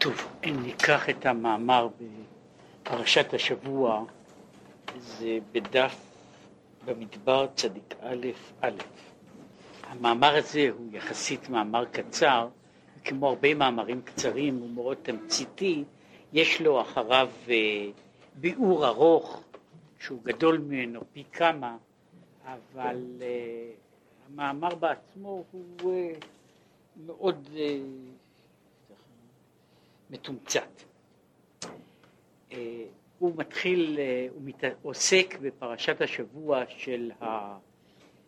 טוב, ניקח את המאמר בפרשת השבוע, זה בדף במדבר צדיק א' א'. המאמר הזה הוא יחסית מאמר קצר, כמו הרבה מאמרים קצרים, הוא מאוד תמציתי, יש לו אחריו אה, ביאור ארוך, שהוא גדול ממנו פי כמה, אבל uh, המאמר בעצמו הוא uh, מאוד מתומצת. Uh, הוא מתחיל, uh, הוא מת, עוסק בפרשת השבוע של, ה,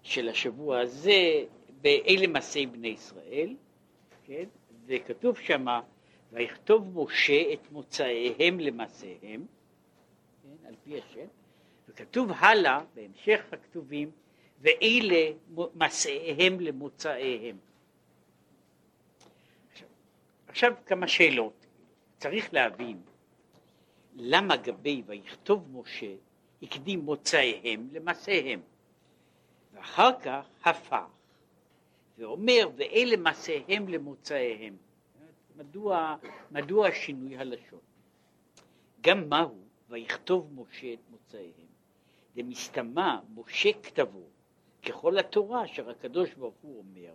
של השבוע הזה, באלה מעשי בני ישראל, כן? וכתוב שמה, ויכתוב משה את מוצאיהם למעשיהם, כן? על פי השם, וכתוב הלאה, בהמשך הכתובים, ואלה מסעיהם למוצאיהם. עכשיו, עכשיו כמה שאלות. צריך להבין למה גבי ויכתוב משה הקדים מוצאיהם למעשיהם, ואחר כך הפך ואומר ואלה מעשיהם למוצאיהם. מדוע, מדוע שינוי הלשון? גם מהו ויכתוב משה את מוצאיהם? דמסתמה משה כתבו ככל התורה אשר הקדוש ברוך הוא אומר,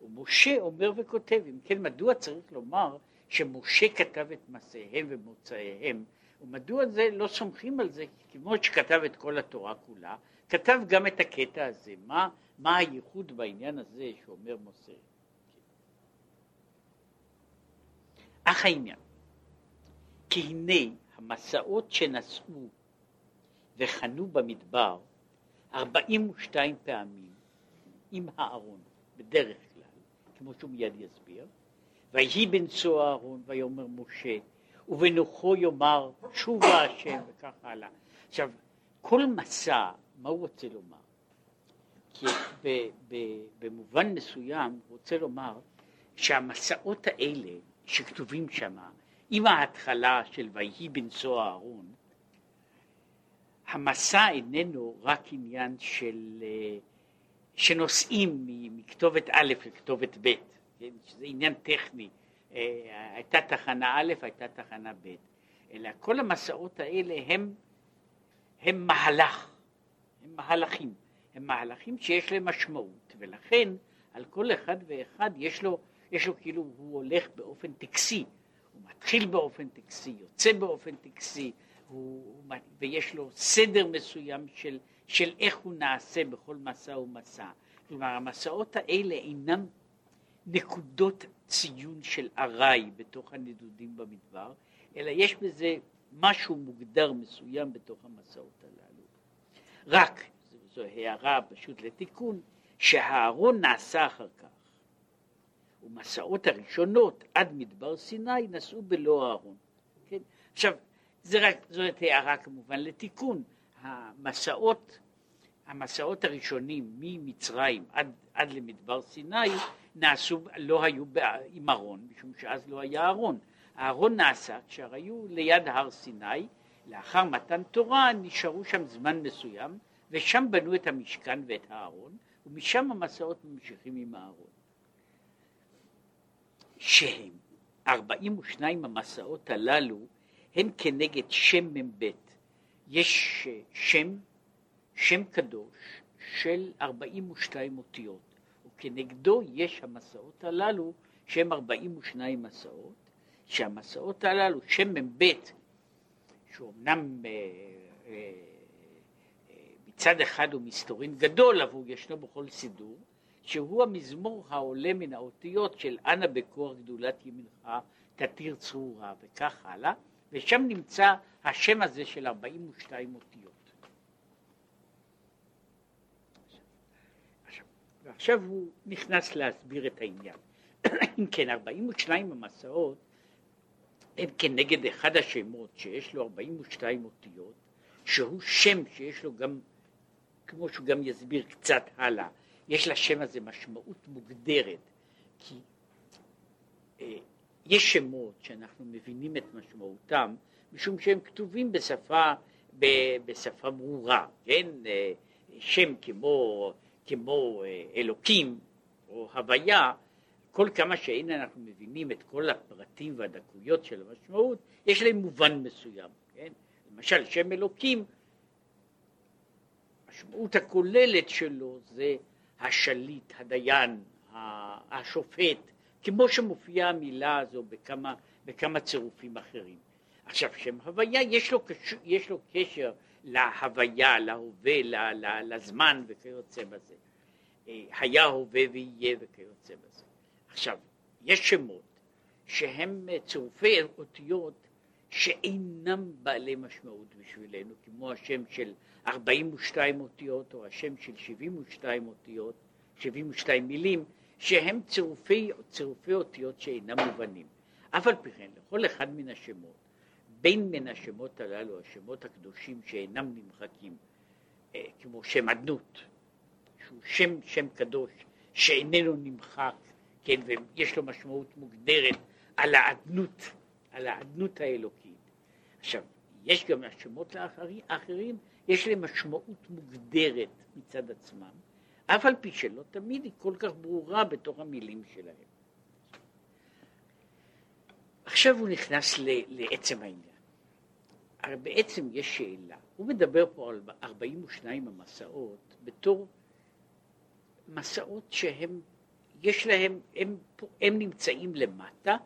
ומשה אומר וכותב, אם כן מדוע צריך לומר שמשה כתב את מעשיהם ומוצאיהם, ומדוע זה לא סומכים על זה כמו שכתב את כל התורה כולה, כתב גם את הקטע הזה, מה, מה הייחוד בעניין הזה שאומר משה. אך העניין, כי הנה המסעות שנשאו וחנו במדבר ארבעים ושתיים פעמים עם הארון, בדרך כלל, כמו שהוא מיד יסביר, ויהי בנשוא הארון ויאמר משה, ובנוחו יאמר שובה השם וכך הלאה. עכשיו, כל מסע, מה הוא רוצה לומר? כי ב, ב, במובן מסוים הוא רוצה לומר שהמסעות האלה שכתובים שם, עם ההתחלה של ויהי בנשוא הארון, המסע איננו רק עניין של, אה, שנוסעים מכתובת א' לכתובת ב', כן? שזה עניין טכני, אה, הייתה תחנה א', הייתה תחנה ב', אלא כל המסעות האלה הם, הם מהלך, הם מהלכים, הם מהלכים שיש להם משמעות, ולכן על כל אחד ואחד יש לו, יש לו כאילו, הוא הולך באופן טקסי, הוא מתחיל באופן טקסי, יוצא באופן טקסי, הוא, ויש לו סדר מסוים של, של איך הוא נעשה בכל מסע ומסע. כלומר, המסעות האלה אינם נקודות ציון של ארעי בתוך הנדודים במדבר, אלא יש בזה משהו מוגדר מסוים בתוך המסעות הללו. רק, זו הערה פשוט לתיקון, שהארון נעשה אחר כך, ומסעות הראשונות עד מדבר סיני נסעו בלא הארון. כן? עכשיו, זה רק, זאת הערה כמובן לתיקון. המסעות, המסעות הראשונים ממצרים עד, עד למדבר סיני נעשו, לא היו עם ארון, משום שאז לא היה ארון. הארון נעשה כשהיו ליד הר סיני, לאחר מתן תורה נשארו שם זמן מסוים, ושם בנו את המשכן ואת הארון, ומשם המסעות ממשיכים עם הארון. שהם 42 המסעות הללו הן כנגד שם מ"ב. יש שם, שם קדוש של 42 אותיות, וכנגדו יש המסעות הללו שהם 42 מסעות, שהמסעות הללו, שם מ"ב, שאומנם אה, אה, אה, מצד אחד הוא מסתורין גדול, אבל הוא ישנו בכל סידור, שהוא המזמור העולה מן האותיות של אנא בכוח גדולת ימינך תתיר צרורה וכך הלאה, ושם נמצא השם הזה של 42 אותיות. ועכשיו הוא נכנס להסביר את העניין. אם כן, 42 המסעות הם כנגד אחד השמות שיש לו 42 אותיות, שהוא שם שיש לו גם, כמו שהוא גם יסביר קצת הלאה, יש לשם הזה משמעות מוגדרת, כי אה, יש שמות שאנחנו מבינים את משמעותם, משום שהם כתובים בשפה, ב, בשפה ברורה, כן? אה, שם כמו, כמו אה, אלוקים או הוויה, כל כמה שאין אנחנו מבינים את כל הפרטים והדקויות של המשמעות, יש להם מובן מסוים, כן? למשל שם אלוקים, המשמעות הכוללת שלו זה השליט, הדיין, השופט, כמו שמופיעה המילה הזו בכמה, בכמה צירופים אחרים. עכשיו שם הוויה יש לו, יש לו קשר להוויה, להווה, לזמן וכיוצא בזה. אה, היה, הווה ויהיה וכיוצא בזה. עכשיו, יש שמות שהם צירופי אותיות שאינם בעלי משמעות בשבילנו, כמו השם של 42 אותיות או השם של 72 אותיות, 72 מילים, שהם צירופי, צירופי אותיות שאינם מובנים. אף על פי כן, לכל אחד מן השמות, בין מן השמות הללו, השמות הקדושים שאינם נמחקים, אה, כמו שם אדנות, שהוא שם, שם קדוש, שאיננו נמחק, כן, ויש לו משמעות מוגדרת על האדנות, על האדנות האלוקית. עכשיו, יש גם השמות האחרים, יש להם משמעות מוגדרת מצד עצמם, אף על פי שלא תמיד היא כל כך ברורה בתוך המילים שלהם. עכשיו הוא נכנס לעצם העניין. הרי בעצם יש שאלה, הוא מדבר פה על 42 המסעות בתור מסעות שהם, יש להם, הם, הם נמצאים למטה,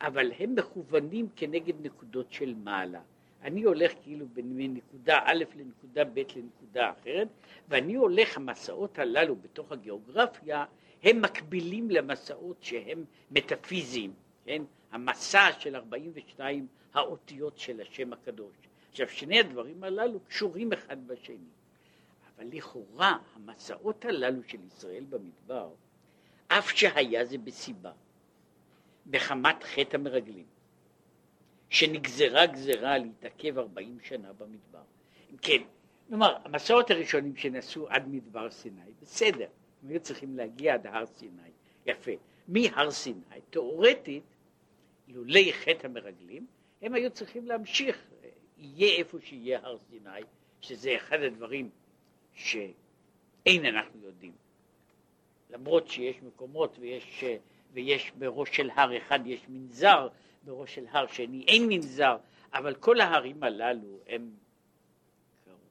אבל הם מכוונים כנגד נקודות של מעלה. אני הולך כאילו מנקודה א' לנקודה ב' לנקודה אחרת, ואני הולך, המסעות הללו בתוך הגיאוגרפיה, הם מקבילים למסעות שהם מטאפיזיים, כן? המסע של 42 האותיות של השם הקדוש. עכשיו, שני הדברים הללו קשורים אחד בשני. אבל לכאורה המסעות הללו של ישראל במדבר, אף שהיה זה בסיבה, מחמת חטא המרגלים, שנגזרה גזרה להתעכב ארבעים שנה במדבר. כן, כלומר, המסעות הראשונים שנסעו עד מדבר סיני, בסדר, הם היו צריכים להגיע עד הר סיני, יפה. מהר סיני, תאורטית, לולי חטא המרגלים, הם היו צריכים להמשיך, יהיה איפה שיהיה הר סיני, שזה אחד הדברים שאין אנחנו יודעים. למרות שיש מקומות ויש, ויש בראש של הר אחד יש מנזר, בראש של הר שני אין מנזר, אבל כל ההרים הללו הם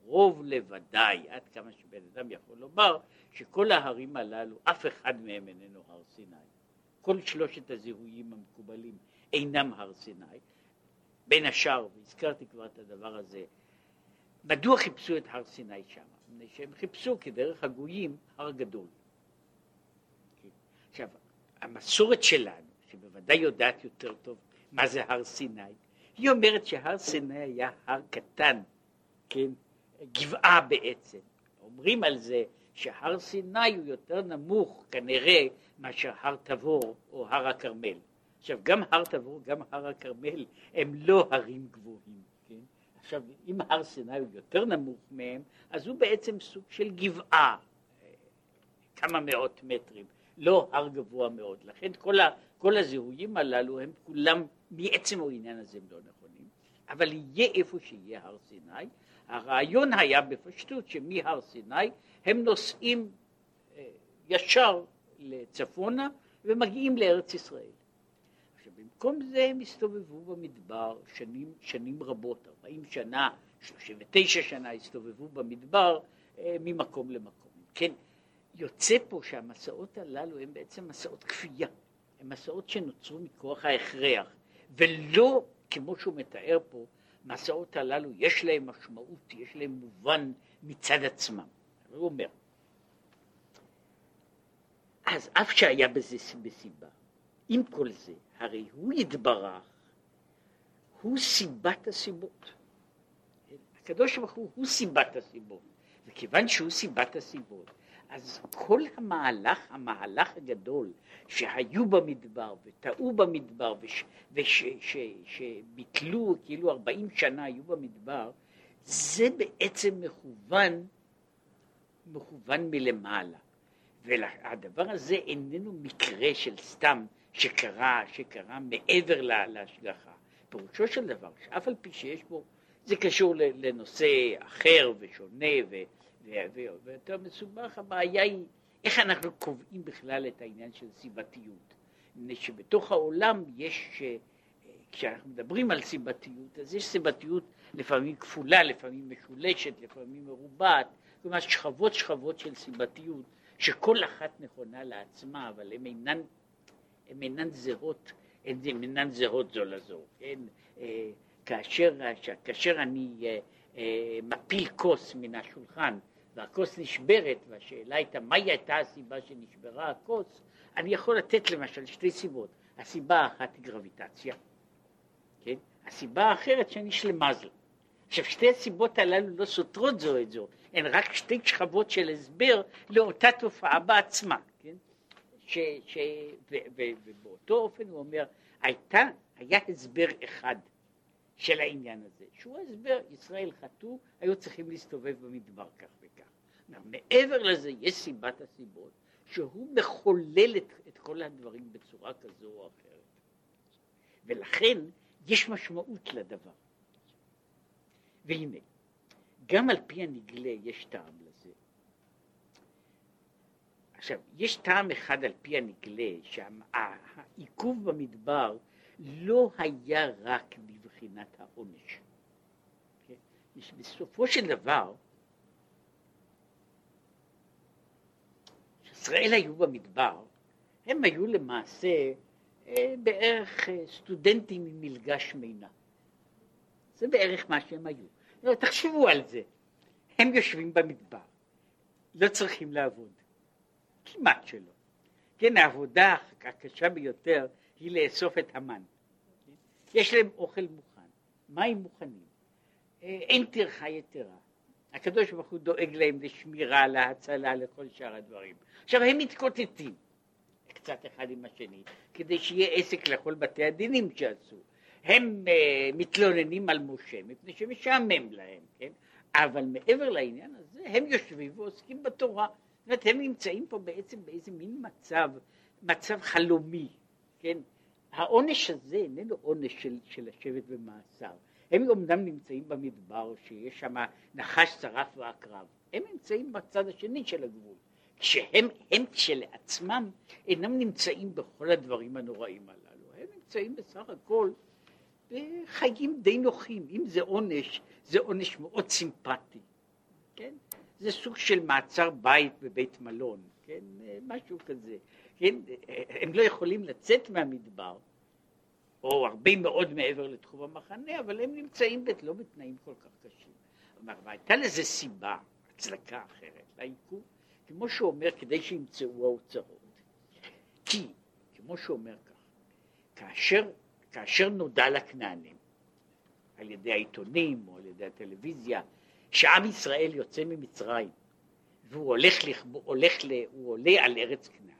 קרוב לוודאי, עד כמה שבן אדם יכול לומר, שכל ההרים הללו, אף אחד מהם איננו הר סיני. כל שלושת הזיהויים המקובלים אינם הר סיני. בין השאר, והזכרתי כבר את הדבר הזה, מדוע חיפשו את הר סיני שם? מפני שהם חיפשו כדרך הגויים הר גדול. עכשיו, המסורת שלנו, שבוודאי יודעת יותר טוב מה זה הר סיני, היא אומרת שהר סיני היה הר קטן, כן, גבעה בעצם. אומרים על זה שהר סיני הוא יותר נמוך כנראה מאשר הר תבור או הר הכרמל. עכשיו גם הר תבור, גם הר הכרמל הם לא הרים גבוהים. עכשיו, אם הר סיני הוא יותר נמוך מהם, אז הוא בעצם סוג של גבעה, כמה מאות מטרים, לא הר גבוה מאוד. לכן כל, ה, כל הזיהויים הללו הם כולם, מעצם העניין הזה הם לא נכונים, אבל יהיה איפה שיהיה הר סיני. הרעיון היה בפשטות שמהר סיני הם נוסעים אה, ישר לצפונה ומגיעים לארץ ישראל. במקום זה הם הסתובבו במדבר שנים, שנים רבות, 40 שנה, 39 שנה הסתובבו במדבר אה, ממקום למקום. כן, יוצא פה שהמסעות הללו הם בעצם מסעות כפייה, הם מסעות שנוצרו מכוח ההכרח, ולא כמו שהוא מתאר פה, מסעות הללו יש להם משמעות, יש להם מובן מצד עצמם. הוא אומר, אז אף שהיה בזה בסיבה, עם כל זה, הרי הוא יתברך, הוא סיבת הסיבות. הקדוש ברוך הוא הוא סיבת הסיבות, וכיוון שהוא סיבת הסיבות, אז כל המהלך, המהלך הגדול שהיו במדבר וטעו במדבר ושביטלו, כאילו ארבעים שנה היו במדבר, זה בעצם מכוון, מכוון מלמעלה. והדבר הזה איננו מקרה של סתם שקרה, שקרה מעבר להשגחה. פירושו של דבר, שאף על פי שיש בו, זה קשור לנושא אחר ושונה ויותר מסובך, הבעיה היא איך אנחנו קובעים בכלל את העניין של סיבתיות. מפני שבתוך העולם יש, כשאנחנו מדברים על סיבתיות, אז יש סיבתיות לפעמים כפולה, לפעמים משולשת, לפעמים מרובעת, כלומר שכבות שכבות של סיבתיות, שכל אחת נכונה לעצמה, אבל הן אינן, הן אינן זהות, הן אינן זהות זו לזו, כן? אה, כאשר, כאשר אני אה, מפיל כוס מן השולחן והכוס נשברת, והשאלה הייתה מהי הייתה הסיבה שנשברה הכוס, אני יכול לתת למשל שתי סיבות. הסיבה האחת היא גרביטציה, כן? הסיבה האחרת שאני שלמזל. עכשיו שתי הסיבות הללו לא סותרות זו את זו, הן רק שתי שכבות של הסבר לאותה תופעה בעצמה? ש, ש, ו, ו, ובאותו אופן הוא אומר, הייתה, היה הסבר אחד של העניין הזה, שהוא הסבר, ישראל חטאו, היו צריכים להסתובב במדבר כך וכך. מעבר לזה יש סיבת הסיבות, שהוא מחולל את, את כל הדברים בצורה כזו או אחרת. ולכן יש משמעות לדבר. והנה, גם על פי הנגלה יש טעם. עכשיו, יש טעם אחד על פי הנגלה, שהעיכוב במדבר לא היה רק מבחינת העונש. כן? בסופו של דבר, ישראל היו במדבר, הם היו למעשה אה, בערך אה, סטודנטים עם מלגה שמינה. זה בערך מה שהם היו. תחשבו על זה, הם יושבים במדבר, לא צריכים לעבוד, כמעט שלא. כן, העבודה הקשה ביותר היא לאסוף את המן. יש להם אוכל מוכן, מים מוכנים, אה, אין טרחה יתרה. הקדוש ברוך הוא דואג להם לשמירה, להצלה, לכל שאר הדברים. עכשיו הם מתקוטטים קצת אחד עם השני, כדי שיהיה עסק לכל בתי הדינים שעשו. הם uh, מתלוננים על משה מפני שמשעמם להם, כן? אבל מעבר לעניין הזה, הם יושבים ועוסקים בתורה. זאת אומרת, הם נמצאים פה בעצם באיזה מין מצב, מצב חלומי, כן? העונש הזה איננו עונש של, של לשבת במאסר. הם אומנם נמצאים במדבר, שיש שם נחש, שרף ועקרב. הם נמצאים בצד השני של הגבול. כשהם הם כשלעצמם אינם נמצאים בכל הדברים הנוראים הללו. הם נמצאים בסך הכל בחיים די נוחים. אם זה עונש, זה עונש מאוד סימפטי. כן? זה סוג של מעצר בית בבית מלון, כן? משהו כזה. כן? הם לא יכולים לצאת מהמדבר, או הרבה מאוד מעבר לתחום המחנה, אבל הם נמצאים בת, לא בתנאים כל כך קשים. כלומר, והייתה לזה סיבה, הצדקה אחרת, לעיכוב, כמו שהוא אומר, כדי שימצאו האוצרות. כי, כמו שהוא אומר כך, כאשר, כאשר נודע לכנענים, על ידי העיתונים או על ידי הטלוויזיה, שעם ישראל יוצא ממצרים, והוא הולך, הוא הולך, הוא עולה על ארץ כנען.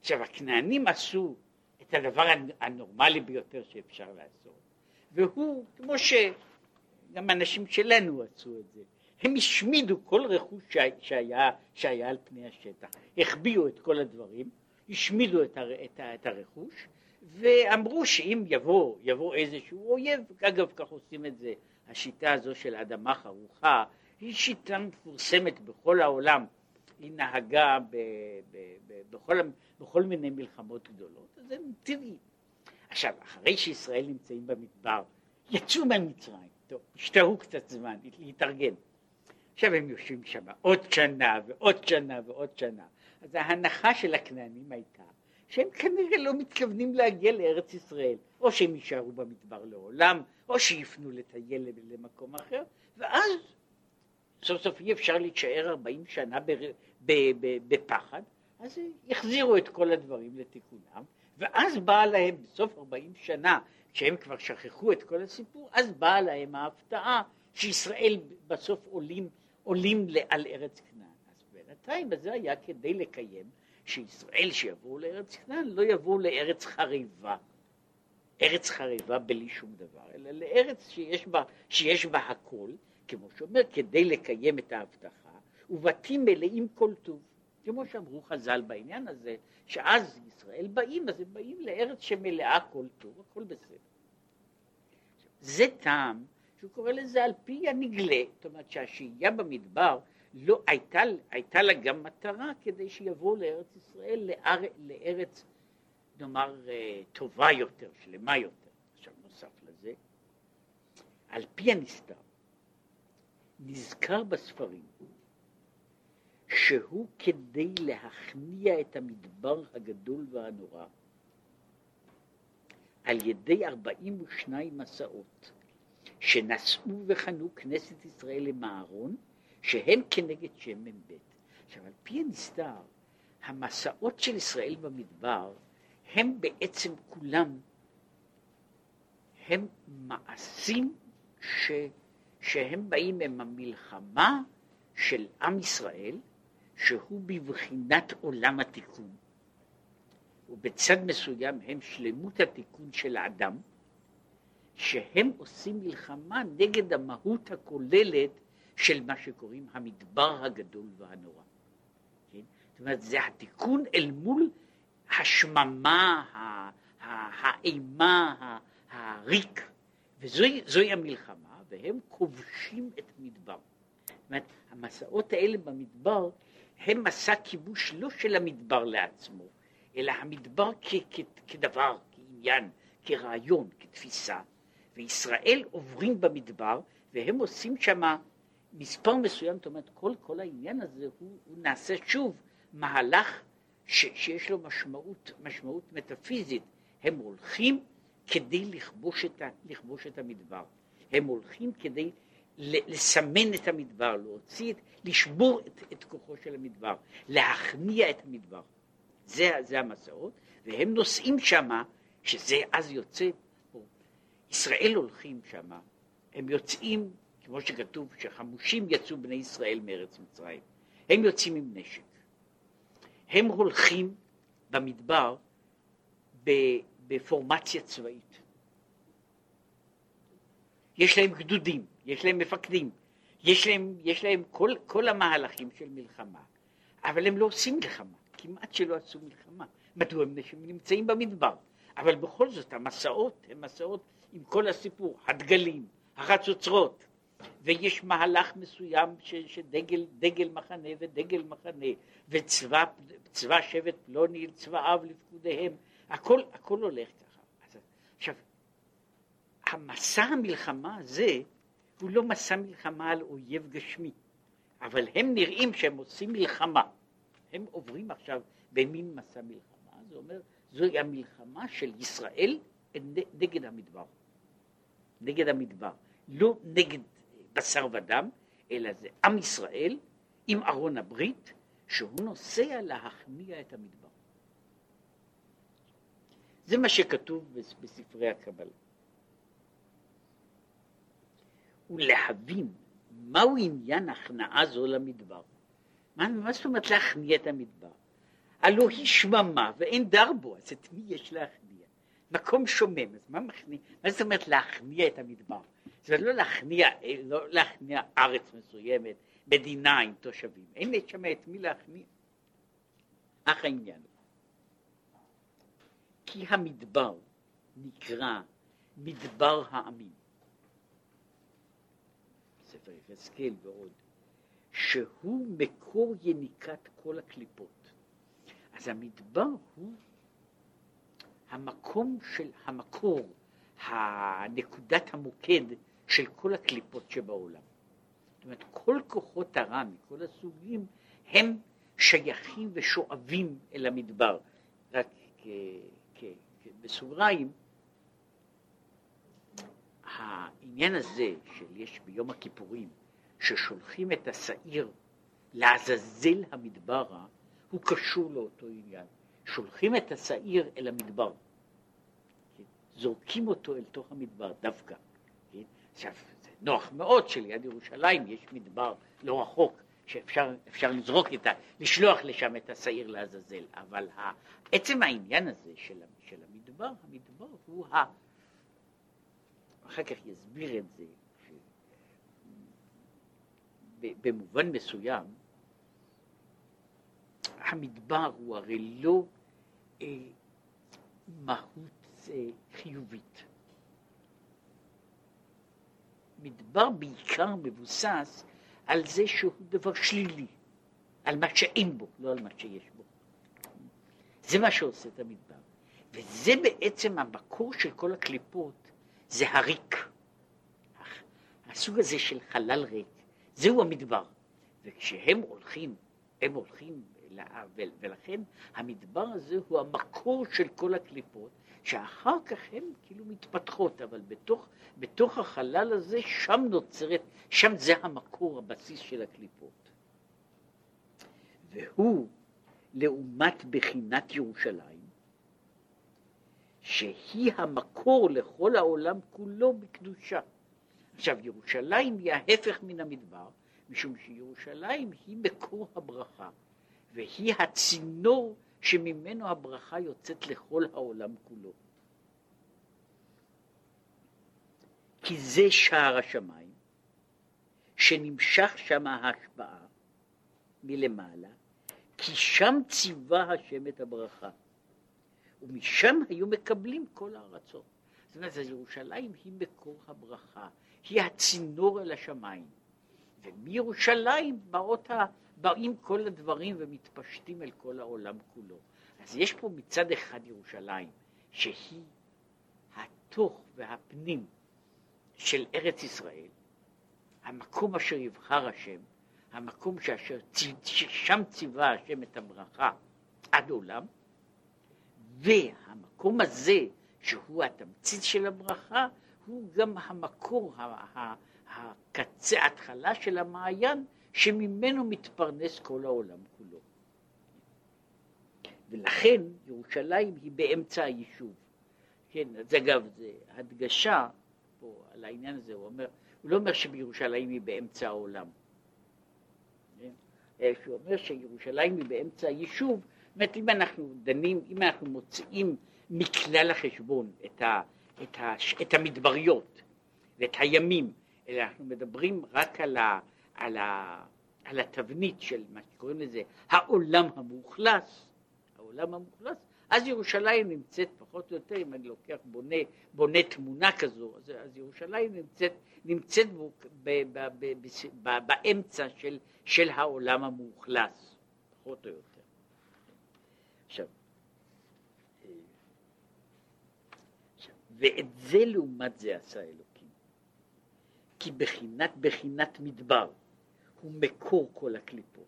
עכשיו, הכנענים עשו את הדבר הנורמלי ביותר שאפשר לעשות. והוא, כמו שגם אנשים שלנו עשו את זה, הם השמידו כל רכוש שהיה, שהיה על פני השטח, החביאו את כל הדברים, השמידו את, הר, את, את הרכוש, ואמרו שאם יבוא, יבוא איזשהו אויב, אגב כך עושים את זה, השיטה הזו של אדמה חרוכה, היא שיטה מפורסמת בכל העולם, היא נהגה ב, ב, ב, בכל, בכל מיני מלחמות גדולות, אז זה טבעי. עכשיו, אחרי שישראל נמצאים במדבר, יצאו מהמצרים, טוב, השתהו קצת זמן, להתארגן. עכשיו הם יושבים שם עוד שנה ועוד שנה ועוד שנה. אז ההנחה של הכנענים הייתה שהם כנראה לא מתכוונים להגיע לארץ ישראל, או שהם יישארו במדבר לעולם, או שיפנו לטייל למקום אחר, ואז סוף סוף אי אפשר להישאר 40 שנה בפחד, אז יחזירו את כל הדברים לתיקונם, ואז באה להם בסוף 40 שנה, כשהם כבר שכחו את כל הסיפור, אז באה להם ההפתעה שישראל בסוף עולים, עולים על ארץ כנען. אז בינתיים זה היה כדי לקיים שישראל שיבואו לארץ כנען לא יבואו לארץ חריבה, ארץ חריבה בלי שום דבר, אלא לארץ שיש בה, שיש בה הכל, כמו שאומר, כדי לקיים את ההבטחה, ובתים מלאים כל טוב. כמו שאמרו חז"ל בעניין הזה, שאז ישראל באים, אז הם באים לארץ שמלאה כל טוב, הכל בסדר. זה טעם שהוא קורא לזה על פי הנגלה, זאת אומרת שהשהייה במדבר לא הייתה, הייתה לה גם מטרה כדי שיבואו לארץ ישראל, לאר, לארץ, נאמר, אה, טובה יותר, שלמה יותר. עכשיו נוסף לזה, על פי הנסתר, נזכר בספרים שהוא כדי להכניע את המדבר הגדול והנורא על ידי 42 מסעות שנשאו וחנו כנסת ישראל אהרון, שהם כנגד שם מ"ב. עכשיו, על פי הנסתר, המסעות של ישראל במדבר הם בעצם כולם, הם מעשים ש, שהם באים עם המלחמה של עם ישראל, שהוא בבחינת עולם התיקון. ובצד מסוים הם שלמות התיקון של האדם, שהם עושים מלחמה נגד המהות הכוללת של מה שקוראים המדבר הגדול והנורא. כן? זאת אומרת, זה התיקון אל מול השממה, האימה, הריק, וזוהי המלחמה, והם כובשים את מדבר. זאת אומרת, המסעות האלה במדבר הם מסע כיבוש לא של המדבר לעצמו, אלא המדבר כ- כ- כדבר, כעניין, כרעיון, כתפיסה, וישראל עוברים במדבר והם עושים שם מספר מסוים, זאת אומרת כל, כל העניין הזה הוא, הוא נעשה שוב מהלך ש, שיש לו משמעות, משמעות מטאפיזית, הם הולכים כדי לכבוש את, ה, לכבוש את המדבר, הם הולכים כדי לסמן את המדבר, להוציא, את, לשבור את, את כוחו של המדבר, להכניע את המדבר. זה, זה המסעות, והם נוסעים שמה, שזה אז יוצא, ישראל הולכים שמה, הם יוצאים, כמו שכתוב, שחמושים יצאו בני ישראל מארץ מצרים, הם יוצאים עם נשק. הם הולכים במדבר בפורמציה צבאית. יש להם גדודים, יש להם מפקדים, יש להם, יש להם כל, כל המהלכים של מלחמה, אבל הם לא עושים מלחמה, כמעט שלא עשו מלחמה. מדוע הם נמצאים במדבר? אבל בכל זאת המסעות הם מסעות עם כל הסיפור, הדגלים, החצוצרות, ויש מהלך מסוים ש, שדגל דגל מחנה ודגל מחנה, וצבא צבא שבט פלוני, צבאיו לפקודיהם, הכל, הכל הולך ככה. עכשיו, המסע המלחמה הזה הוא לא מסע מלחמה על אויב גשמי, אבל הם נראים שהם עושים מלחמה. הם עוברים עכשיו במין מסע מלחמה, זה אומר, זוהי המלחמה של ישראל נגד המדבר. נגד המדבר. לא נגד בשר ודם, אלא זה עם ישראל עם ארון הברית, שהוא נוסע להכניע את המדבר. זה מה שכתוב בספרי הקבלה. ולהבין מהו עניין הכנעה זו למדבר. מה, מה זאת אומרת להכניע את המדבר? הלא היא שממה ואין דר בו, אז את מי יש להכניע? מקום שומם, אז מה מכניע? מה זאת אומרת להכניע את המדבר? זה לא להכניע, לא להכניע ארץ מסוימת, מדינה עם תושבים, אין שם את מי להכניע. אך העניין כי המדבר נקרא מדבר העמים. ספר יחזקאל ועוד, שהוא מקור יניקת כל הקליפות. אז המדבר הוא המקום של המקור, הנקודת המוקד של כל הקליפות שבעולם. זאת אומרת, כל כוחות הרע מכל הסוגים הם שייכים ושואבים אל המדבר. רק בסוגריים, העניין הזה של יש ביום הכיפורים, ששולחים את השעיר לעזאזל המדברה, הוא קשור לאותו עניין. שולחים את השעיר אל המדבר. זורקים אותו אל תוך המדבר דווקא. עכשיו, זה נוח מאוד שליד ירושלים יש מדבר לא רחוק, שאפשר לזרוק את ה... לשלוח לשם את השעיר לעזאזל, אבל עצם העניין הזה של, של המדבר, המדבר הוא ה... אחר כך יסביר את זה, ש... במובן מסוים, המדבר הוא הרי לא אה, מהות אה, חיובית. מדבר בעיקר מבוסס על זה שהוא דבר שלילי, על מה שאין בו, לא על מה שיש בו. זה מה שעושה את המדבר. וזה בעצם המקור של כל הקליפות, זה הריק. הסוג הזה של חלל ריק, זהו המדבר. וכשהם הולכים, הם הולכים, ולכן המדבר הזה הוא המקור של כל הקליפות, שאחר כך הן כאילו מתפתחות, אבל בתוך, בתוך החלל הזה, שם נוצרת, שם זה המקור, הבסיס של הקליפות. והוא, לעומת בחינת ירושלים, שהיא המקור לכל העולם כולו בקדושה. עכשיו, ירושלים היא ההפך מן המדבר, משום שירושלים היא מקור הברכה, והיא הצינור שממנו הברכה יוצאת לכל העולם כולו. כי זה שער השמיים, שנמשך שם ההשפעה מלמעלה, כי שם ציווה השם את הברכה, ומשם היו מקבלים כל הארצות. זאת אומרת, ירושלים היא מקור הברכה, היא הצינור אל השמיים. ומירושלים באות ה... באים כל הדברים ומתפשטים אל כל העולם כולו. אז יש פה מצד אחד ירושלים, שהיא התוך והפנים של ארץ ישראל, המקום אשר יבחר השם, המקום שאשר, ששם ציווה השם את הברכה עד עולם, והמקום הזה, שהוא התמצית של הברכה, הוא גם המקור, הקצה, ההתחלה של המעיין, שממנו מתפרנס כל העולם כולו. ולכן ירושלים היא באמצע היישוב. כן, אז אגב, זו הדגשה פה על העניין הזה, הוא אומר, הוא לא אומר שבירושלים היא באמצע העולם. כן? הוא אומר שירושלים היא באמצע היישוב, זאת אומרת, אם אנחנו דנים, אם אנחנו מוציאים מכלל החשבון את, ה, את, ה, את המדבריות ואת הימים, אלא אנחנו מדברים רק על, ה, על, ה, על התבנית של מה שקוראים לזה העולם המאוכלס, העולם המאוכלס, אז ירושלים נמצאת פחות או יותר, אם אני לוקח, בונה, בונה תמונה כזו, אז, אז ירושלים נמצאת, נמצאת בו, ב, ב, ב, ב, ב, באמצע של, של העולם המאוכלס, פחות או יותר. עכשיו, עכשיו, ואת זה לעומת זה עשה אלוקים, כי בחינת בחינת מדבר הוא מקור כל הקליפות.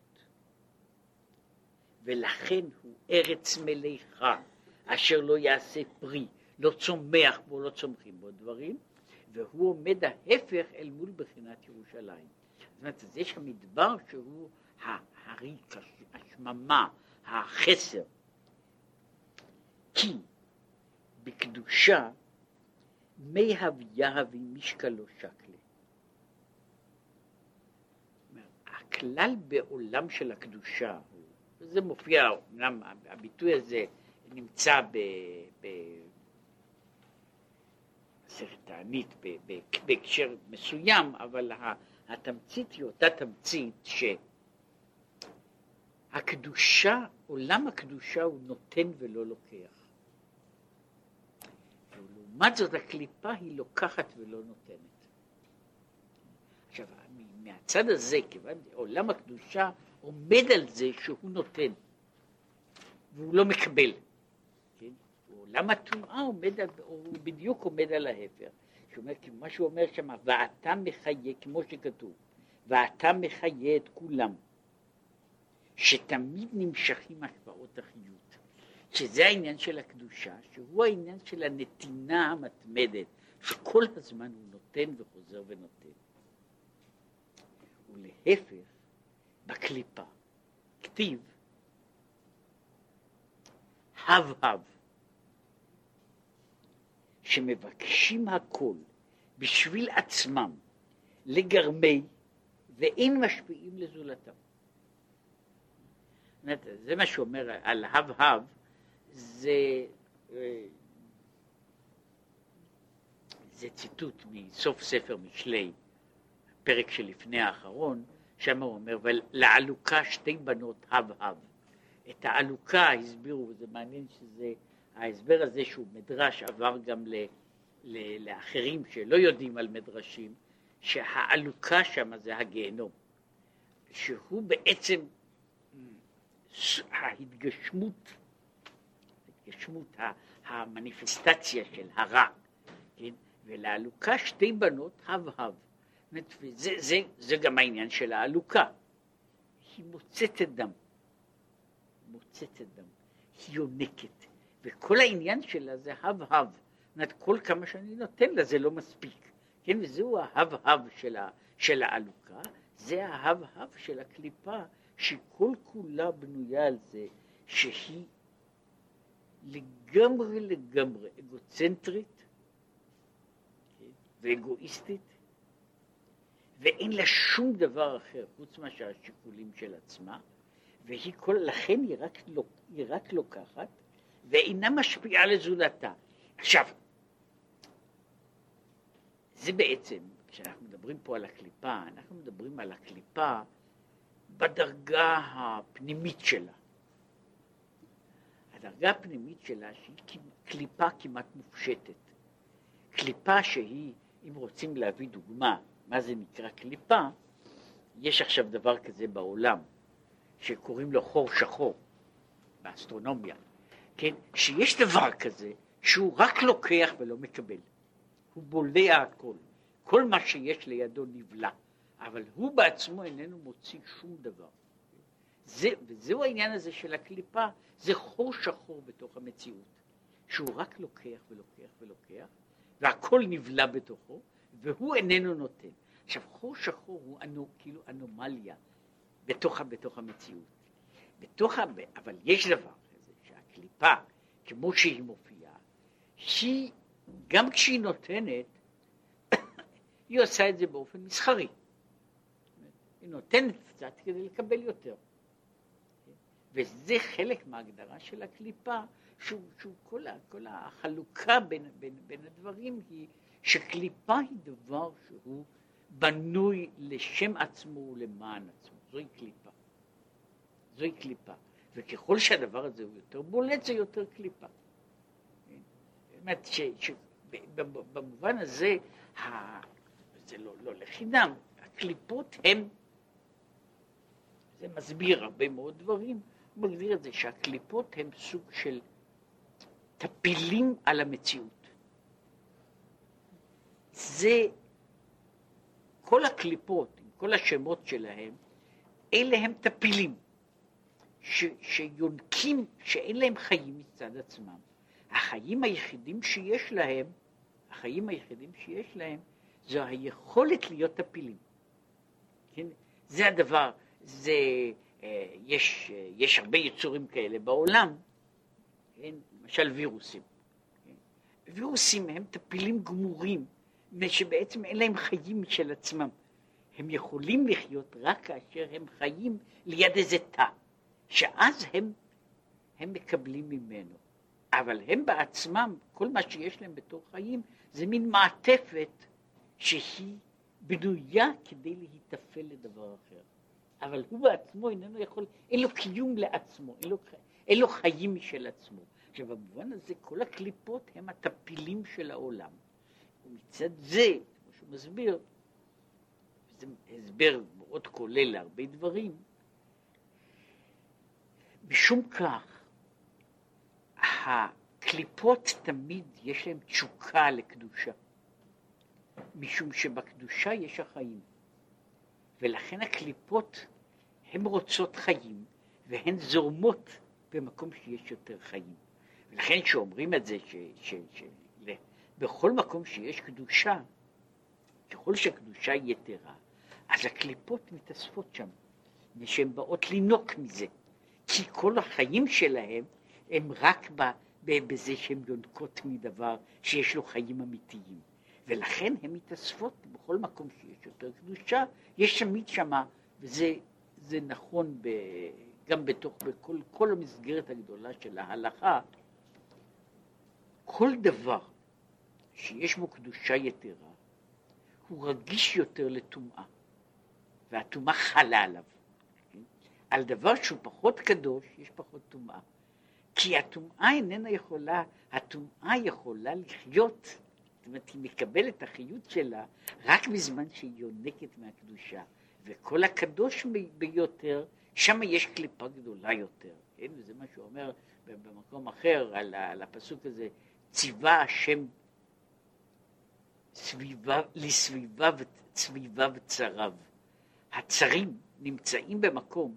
ולכן הוא ארץ מליכה, אשר לא יעשה פרי, לא צומח בו, לא צומחים בו דברים, והוא עומד ההפך אל מול בחינת ירושלים. זאת אומרת, אז יש המדבר שהוא הריק, השממה, החסר. כי בקדושה מי הוויה ומשקלו שקלה. הכלל בעולם של הקדושה זה מופיע, אמנם הביטוי הזה נמצא במסכת תענית בהקשר מסוים, אבל התמצית היא אותה תמצית שהקדושה, עולם הקדושה הוא נותן ולא לוקח. ולעומת זאת הקליפה היא לוקחת ולא נותנת. עכשיו, מהצד הזה, כיוון עולם הקדושה עומד על זה שהוא נותן, והוא לא מקבל. כן? עולם הטומאה עומד, על, הוא בדיוק עומד על ההפר. שאומר, מה שהוא אומר שם, ואתה מחיה, כמו שכתוב, ואתה מחיה את כולם, שתמיד נמשכים השפעות החיות, שזה העניין של הקדושה, שהוא העניין של הנתינה המתמדת, שכל הזמן הוא נותן וחוזר ונותן. ולהפך, בקליפה. כתיב הב הב, שמבקשים הכל בשביל עצמם לגרמי ואין משפיעים לזולתם. זה מה שאומר על הב הב, זה, זה ציטוט מסוף ספר משלי, הפרק שלפני האחרון, שם הוא אומר, ולעלוקה שתי בנות הב הב. את העלוקה הסבירו, וזה מעניין שזה, ההסבר הזה שהוא מדרש עבר גם ל, ל, לאחרים שלא יודעים על מדרשים, שהעלוקה שם זה הגיהנום, שהוא בעצם ההתגשמות, ההתגשמות, המניפסטציה של הרע, כן? ולעלוקה שתי בנות הב-הב. וזה זה, זה גם העניין של העלוקה. היא מוצצת דם. מוצצת דם. היא יונקת. וכל העניין שלה זה הב-הב. זאת כל כמה שאני נותן לה זה לא מספיק. כן, וזהו ההב-הב של, של העלוקה, זה ההב-הב של הקליפה, שכל כולה בנויה על זה שהיא לגמרי לגמרי אגוצנטרית כן, ואגואיסטית, ואין לה שום דבר אחר חוץ מאשר השיקולים של עצמה, והיא כל, לכן היא רק, היא רק לוקחת ואינה משפיעה לזולתה. עכשיו, זה בעצם, כשאנחנו מדברים פה על הקליפה, אנחנו מדברים על הקליפה בדרגה הפנימית שלה. הדרגה הפנימית שלה שהיא קליפה כמעט מופשטת. קליפה שהיא, אם רוצים להביא דוגמה, מה זה נקרא קליפה, יש עכשיו דבר כזה בעולם, שקוראים לו חור שחור, באסטרונומיה, כן? שיש דבר כזה שהוא רק לוקח ולא מקבל. הוא בולע הכל. כל מה שיש לידו נבלע, אבל הוא בעצמו איננו מוציא שום דבר. זה, וזהו העניין הזה של הקליפה, זה חור שחור בתוך המציאות, שהוא רק לוקח ולוקח ולוקח, והכל נבלע בתוכו, והוא איננו נותן. עכשיו, חור שחור הוא אנו, כאילו אנומליה בתוך, בתוך המציאות. בתוך, אבל יש דבר כזה, שהקליפה, כמו שהיא מופיעה, היא גם כשהיא נותנת, היא עושה את זה באופן מסחרי. היא נותנת קצת כדי לקבל יותר. וזה חלק מההגדרה של הקליפה, שהוא, שהוא כל, כל החלוקה בין, בין, בין הדברים היא שקליפה היא דבר שהוא בנוי לשם עצמו ולמען עצמו. זוהי קליפה. זוהי קליפה. וככל שהדבר הזה הוא יותר בולט, זה יותר קליפה. אומרת, שבמובן הזה, ה... זה לא, לא לחינם, הקליפות הן, זה מסביר הרבה מאוד דברים, מגדיר את זה שהקליפות הן סוג של טפילים על המציאות. זה, כל הקליפות, עם כל השמות שלהם, אלה הם טפילים, ש, שיונקים, שאין להם חיים מצד עצמם. החיים היחידים שיש להם, החיים היחידים שיש להם, זו היכולת להיות טפילים. כן? זה הדבר, זה, אה, יש, אה, יש הרבה יצורים כאלה בעולם, כן? למשל וירוסים. כן? וירוסים הם טפילים גמורים, שבעצם אין להם חיים משל עצמם. הם יכולים לחיות רק כאשר הם חיים ליד איזה תא, שאז הם, הם מקבלים ממנו. אבל הם בעצמם, כל מה שיש להם בתור חיים, זה מין מעטפת שהיא בנויה כדי להיטפל לדבר אחר. אבל הוא בעצמו איננו יכול, אין לו קיום לעצמו, אין לו, אין לו חיים משל עצמו. עכשיו, במובן הזה, כל הקליפות הם הטפילים של העולם. ומצד זה, כמו שהוא מסביר, זה הסבר מאוד כולל להרבה דברים, משום כך, הקליפות תמיד יש להן תשוקה לקדושה, משום שבקדושה יש החיים, ולכן הקליפות הן רוצות חיים, והן זורמות במקום שיש יותר חיים. ולכן כשאומרים את זה, ש, ש, ש, בכל מקום שיש קדושה, ככל שהקדושה היא יתרה, אז הקליפות מתאספות שם, ושהן באות לינוק מזה, כי כל החיים שלהם הם רק ב, ב, בזה שהן יונקות מדבר שיש לו חיים אמיתיים. ולכן הן מתאספות בכל מקום שיש יותר קדושה, יש תמיד שמה, וזה נכון ב, גם בתוך, בכל כל המסגרת הגדולה של ההלכה, כל דבר שיש בו קדושה יתרה, הוא רגיש יותר לטומאה, והטומאה חלה עליו. על דבר שהוא פחות קדוש, יש פחות טומאה. כי הטומאה איננה יכולה, הטומאה יכולה לחיות, זאת אומרת, היא מקבלת החיות שלה רק בזמן שהיא יונקת מהקדושה. וכל הקדוש ביותר שם יש קליפה גדולה יותר, כן? וזה מה שהוא אומר במקום אחר על הפסוק הזה, ציווה השם סביבה, לסביביו צביביו צריו. הצרים נמצאים במקום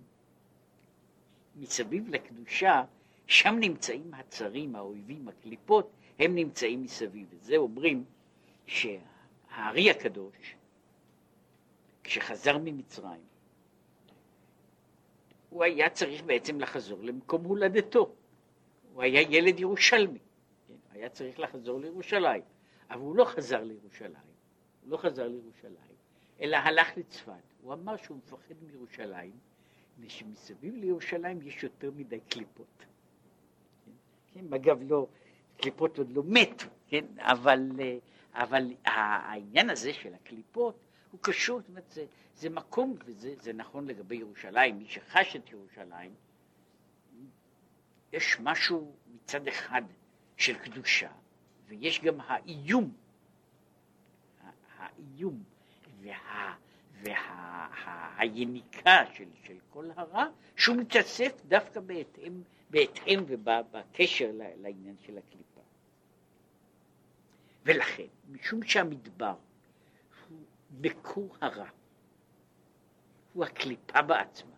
מסביב לקדושה, שם נמצאים הצרים, האויבים, הקליפות, הם נמצאים מסביב. וזה אומרים שהארי הקדוש, כשחזר ממצרים, הוא היה צריך בעצם לחזור למקום הולדתו. הוא היה ילד ירושלמי, כן? היה צריך לחזור לירושלים, אבל הוא לא חזר לירושלים, הוא לא חזר לירושלים, אלא הלך לצפת. הוא אמר שהוא מפחד מירושלים, מפני שמסביב לירושלים יש יותר מדי קליפות. כן? כן? אגב, לא, קליפות עוד לא מתו, כן? אבל, אבל העניין הזה של הקליפות הוא קשור, זאת אומרת, זה, זה מקום, וזה נכון לגבי ירושלים, מי שחש את ירושלים, יש משהו מצד אחד של קדושה, ויש גם האיום, האיום וה, והיניקה וה, של, של כל הרע, שהוא מתאסף דווקא בהתאם, בהתאם ובקשר לעניין של הקליפה. ולכן, משום שהמדבר הוא מקור הרע, הוא הקליפה בעצמה.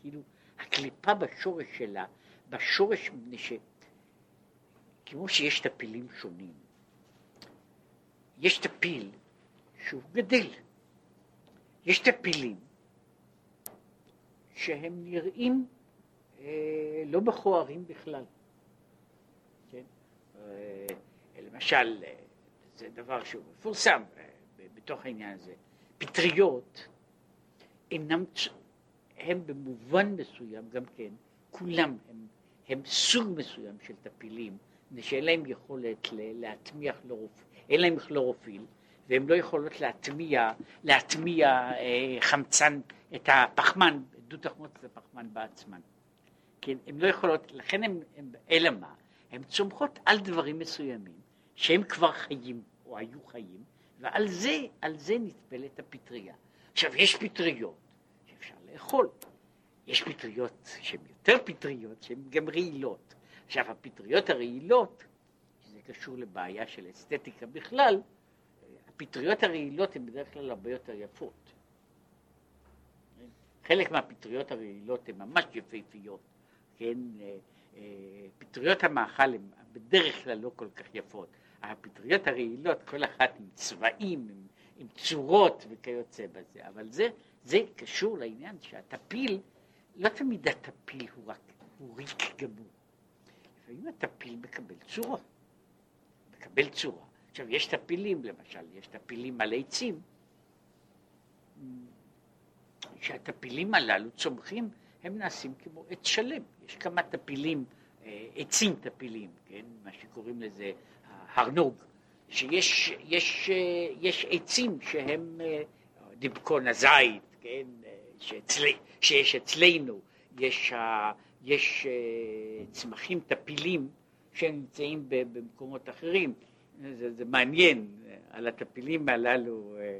כאילו, הקליפה בשורש שלה, בשורש, מפני. כמו שיש טפילים שונים, יש טפיל שהוא גדל. יש טפילים שהם נראים אה, לא מכוערים בכלל. כן? אה, למשל, אה, זה דבר שהוא מפורסם אה, בתוך העניין הזה, פטריות אינם, הם במובן מסוים גם כן, כולם הם, הם סוג מסוים של טפילים, שאין להם יכולת להטמיע כלורופיל, אין להם כלורופיל, והן לא יכולות להטמיע, להטמיע אה, חמצן, את הפחמן, דו תחמוצת הפחמן בעצמן. כן, הן לא יכולות, לכן הן, אלא מה? הן צומחות על דברים מסוימים, שהם כבר חיים, או היו חיים, ועל זה, על זה נטפלת הפטריה. עכשיו, יש פטריות שאפשר לאכול. יש פטריות שהן יותר פטריות, שהן גם רעילות. עכשיו, הפטריות הרעילות, שזה קשור לבעיה של אסתטיקה בכלל, הפטריות הרעילות הן בדרך כלל הרבה יותר יפות. חלק מהפטריות הרעילות הן ממש יפהפיות, כן? אה, אה, פטריות המאכל הן בדרך כלל לא כל כך יפות. הפטריות הרעילות, כל אחת עם צבעים, עם, עם צורות וכיוצא בזה, אבל זה, זה קשור לעניין שהטפיל, לא תמיד הטפיל הוא רק, הוא ריק גמור. לפעמים הטפיל מקבל צורה, מקבל צורה. עכשיו, יש טפילים, למשל, יש טפילים על עצים, שהטפילים הללו צומחים, הם נעשים כמו עץ שלם. יש כמה טפילים, אה, עצים טפילים, כן? מה שקוראים לזה הרנוג, שיש יש, אה, יש עצים שהם אה, דיבקון הזית, כן? שאצל, שיש אצלנו, יש, יש צמחים טפילים שנמצאים במקומות אחרים. זה, זה מעניין, על הטפילים הללו, אה,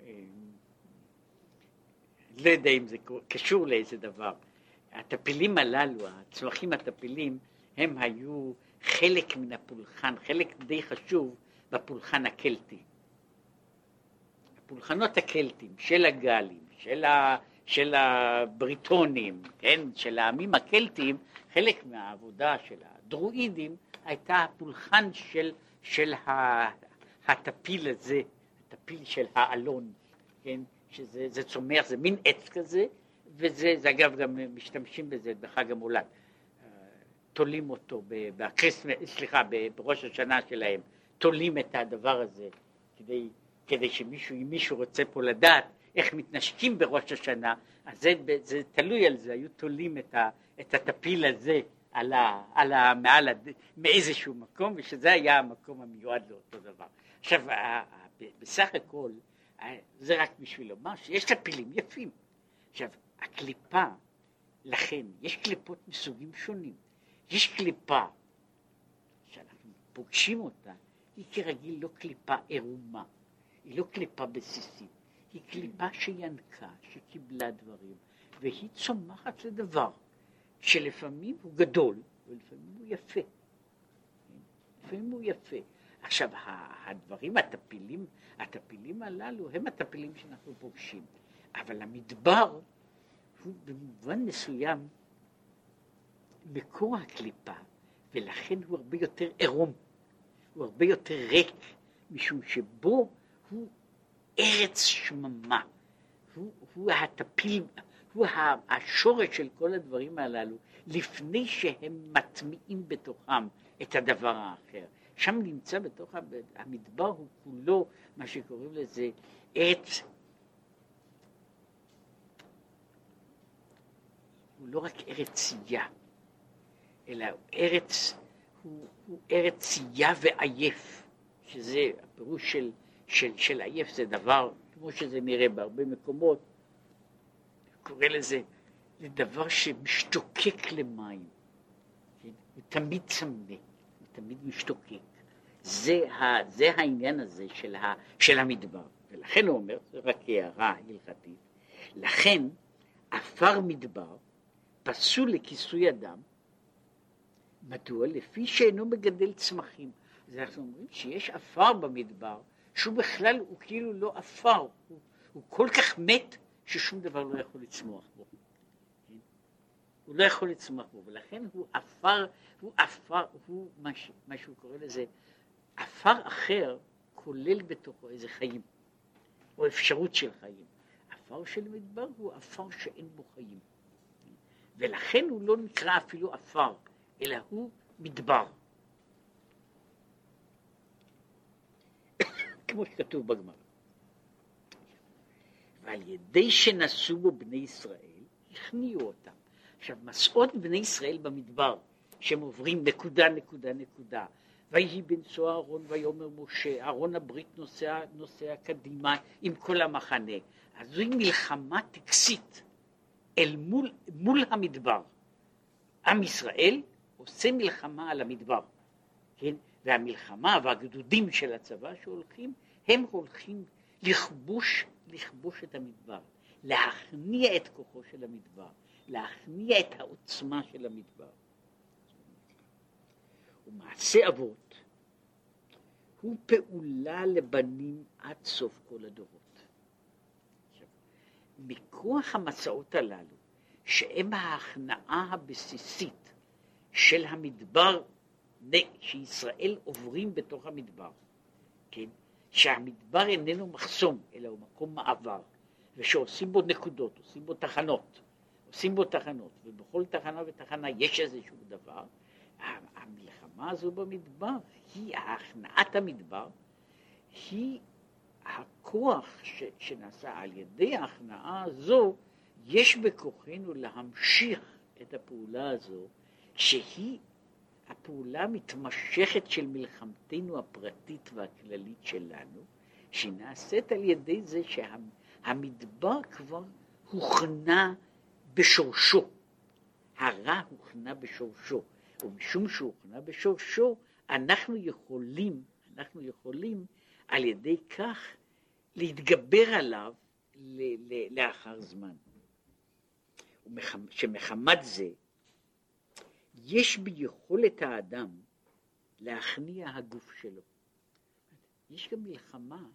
אה, לא יודע אם זה קשור לאיזה דבר. הטפילים הללו, הצמחים הטפילים, הם היו חלק מן הפולחן, חלק די חשוב בפולחן הקלטי. הפולחנות הקלטיים של הגלים, של, ה, של הבריטונים, כן, של העמים הקלטיים, חלק מהעבודה של הדרואידים הייתה הפולחן של של הטפיל הזה, הטפיל של האלון, כן, שזה צומח, זה מין עץ כזה, וזה, זה אגב גם משתמשים בזה בחג המולד. תולים אותו, ב Christmas, סליחה, בראש השנה שלהם, תולים את הדבר הזה, כדי, כדי שמישהו, אם מישהו רוצה פה לדעת איך מתנשקים בראש השנה, אז זה, זה תלוי על זה, היו תולים את, ה, את הטפיל הזה על ה, על ה, מעל, הד... מאיזשהו מקום, ושזה היה המקום המיועד לאותו דבר. עכשיו, בסך הכל, זה רק בשביל לומר שיש לה פילים יפים. עכשיו, הקליפה, לכן, יש קליפות מסוגים שונים. יש קליפה שאנחנו פוגשים אותה, היא כרגיל לא קליפה עירומה, היא לא קליפה בסיסית, היא קליפה שינקה, שקיבלה דברים, והיא צומחת לדבר שלפעמים הוא גדול ולפעמים הוא יפה. לפעמים הוא יפה. עכשיו, הדברים, הטפילים, הטפילים הללו הם הטפילים שאנחנו פוגשים, אבל המדבר הוא במובן מסוים מקור הקליפה, ולכן הוא הרבה יותר עירום, הוא הרבה יותר ריק, משום שבו הוא ארץ שממה, הוא, הוא הטפיל, הוא השורש של כל הדברים הללו, לפני שהם מטמיעים בתוכם את הדבר האחר. שם נמצא בתוך המדבר הוא כולו מה שקוראים לזה ארץ, הוא לא רק ארץ צייה, אלא ארץ, הוא, הוא ארץ צייה ועייף, שזה הפירוש של, של, של עייף זה דבר, כמו שזה נראה בהרבה מקומות, קורא לזה, זה דבר שמשתוקק למים? הוא תמיד צמא, הוא תמיד משתוקק. זה, ה, זה העניין הזה של, ה, של המדבר. ולכן הוא אומר, זה רק הערה הלכתית, לכן עפר מדבר פסול לכיסוי אדם, מדוע? לפי שאינו מגדל צמחים. אז אנחנו אומרים שיש עפר במדבר, שהוא בכלל, הוא כאילו לא עפר, הוא, הוא כל כך מת, ששום דבר לא יכול לצמוח בו. כן? הוא לא יכול לצמוח בו, ולכן הוא עפר, הוא עפר, הוא מה, ש, מה שהוא קורא לזה, עפר אחר כולל בתוכו איזה חיים, או אפשרות של חיים. עפר של מדבר הוא עפר שאין בו חיים. ולכן הוא לא נקרא אפילו עפר, אלא הוא מדבר. כמו שכתוב בגמרא. ועל ידי שנשאו בו בני ישראל, הכניעו אותם. עכשיו, מסעות בני ישראל במדבר, שהם עוברים נקודה, נקודה, נקודה, ויהי בנשוא אהרון ויאמר משה, אהרון הברית נוסע, נוסע קדימה עם כל המחנה. אז זוהי מלחמה טקסית אל מול, מול המדבר. עם ישראל עושה מלחמה על המדבר, כן? והמלחמה והגדודים של הצבא שהולכים, הם הולכים לכבוש, לכבוש את המדבר, להכניע את כוחו של המדבר, להכניע את העוצמה של המדבר. ומעשה אבות הוא פעולה לבנים עד סוף כל הדורות. מכוח המסעות הללו, שהם ההכנעה הבסיסית של המדבר, שישראל עוברים בתוך המדבר, כן? שהמדבר איננו מחסום, אלא הוא מקום מעבר, ושעושים בו נקודות, עושים בו תחנות, עושים בו תחנות, ובכל תחנה ותחנה יש איזשהו דבר. המלחמה הזו במדבר היא הכנעת המדבר, היא הכוח ש, שנעשה על ידי ההכנעה הזו, יש בכוחנו להמשיך את הפעולה הזו, שהיא הפעולה המתמשכת של מלחמתנו הפרטית והכללית שלנו, שהיא נעשית על ידי זה שהמדבר כבר הוכנה בשורשו. הרע הוכנה בשורשו, ומשום שהוכנה בשורשו, אנחנו יכולים, אנחנו יכולים על ידי כך להתגבר עליו לאחר זמן. שמחמת זה יש ביכולת האדם להכניע הגוף שלו. יש גם מלחמה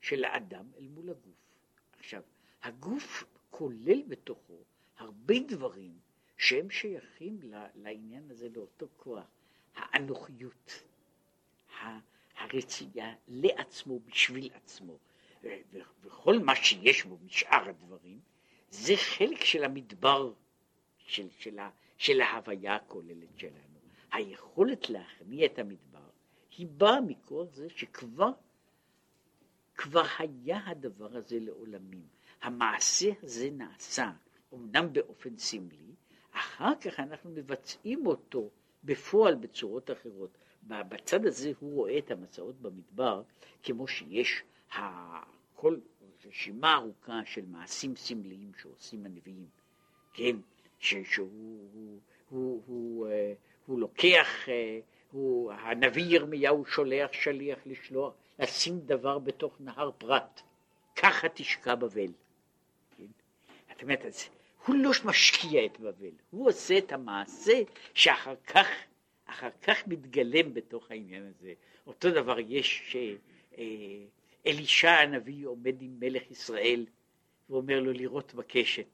של האדם אל מול הגוף. עכשיו, הגוף כולל בתוכו הרבה דברים שהם שייכים לעניין הזה, לאותו כוח, האנוכיות, הרצייה לעצמו בשביל עצמו, וכל מה שיש בו משאר הדברים, זה חלק של המדבר של, של, של ההוויה הכוללת שלנו. היכולת להכניע את המדבר היא באה מכוח זה שכבר כבר היה הדבר הזה לעולמים. המעשה הזה נעשה, אמנם באופן סמלי, אחר כך אנחנו מבצעים אותו בפועל בצורות אחרות. בצד הזה הוא רואה את המסעות במדבר כמו שיש כל רשימה ארוכה של מעשים סמליים שעושים הנביאים, כן, שהוא הוא, הוא, הוא, אה, הוא לוקח, אה, הנביא ירמיהו שולח שליח לשלוח, לשים דבר בתוך נהר פרת, ככה תשקע בבל. כן? זאת אומרת, הוא לא משקיע את בבל, הוא עושה את המעשה שאחר כך, אחר כך מתגלם בתוך העניין הזה. אותו דבר יש אה, אלישע הנביא עומד עם מלך ישראל ואומר לו לירות בקשת,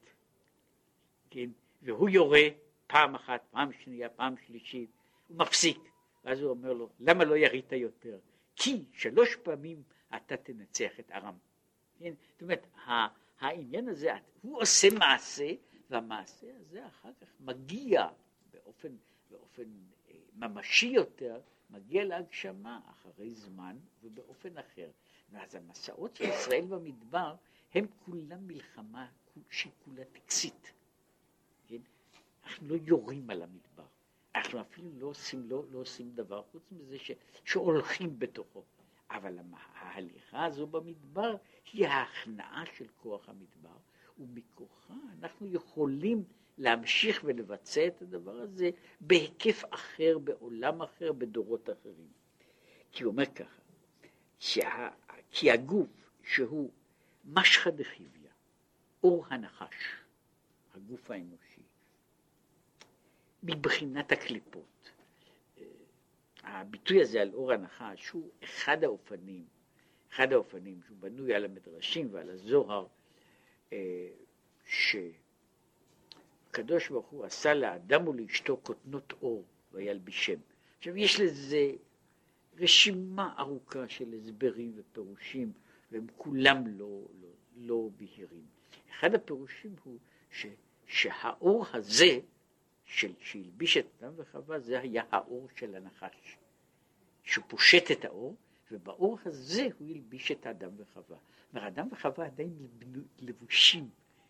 כן? והוא יורה פעם אחת, פעם שנייה, פעם שלישית, הוא מפסיק, ואז הוא אומר לו, למה לא ירית יותר? כי שלוש פעמים אתה תנצח את ארם. כן? זאת אומרת, העניין הזה, הוא עושה מעשה, והמעשה הזה אחר כך מגיע באופן, באופן אה, ממשי יותר, מגיע להגשמה אחרי זמן ובאופן אחר. ואז המסעות של ישראל במדבר הם כולם מלחמה שהיא כולה טקסית. אנחנו לא יורים על המדבר, אנחנו אפילו לא עושים, לא, לא עושים דבר חוץ מזה ש, שהולכים בתוכו. אבל ההליכה הזו במדבר היא ההכנעה של כוח המדבר, ומכוחה אנחנו יכולים להמשיך ולבצע את הדבר הזה בהיקף אחר, בעולם אחר, בדורות אחרים. כי הוא אומר ככה, שה, כי הגוף שהוא משחא דחיביא, אור הנחש, הגוף האנושי, מבחינת הקליפות, הביטוי הזה על אור הנחש הוא אחד האופנים, אחד האופנים שהוא בנוי על המדרשים ועל הזוהר, אה, שהקדוש ברוך הוא עשה לאדם ולאשתו כותנות אור וילבישם. עכשיו יש לזה רשימה ארוכה של הסברים ופירושים והם כולם לא, לא, לא בהירים. אחד הפירושים הוא ש, שהאור הזה שהלביש את אדם וחווה זה היה האור של הנחש. שהוא פושט את האור, ובאור הזה הוא הלביש את האדם וחווה. כלומר, אדם וחווה עדיין לבושים,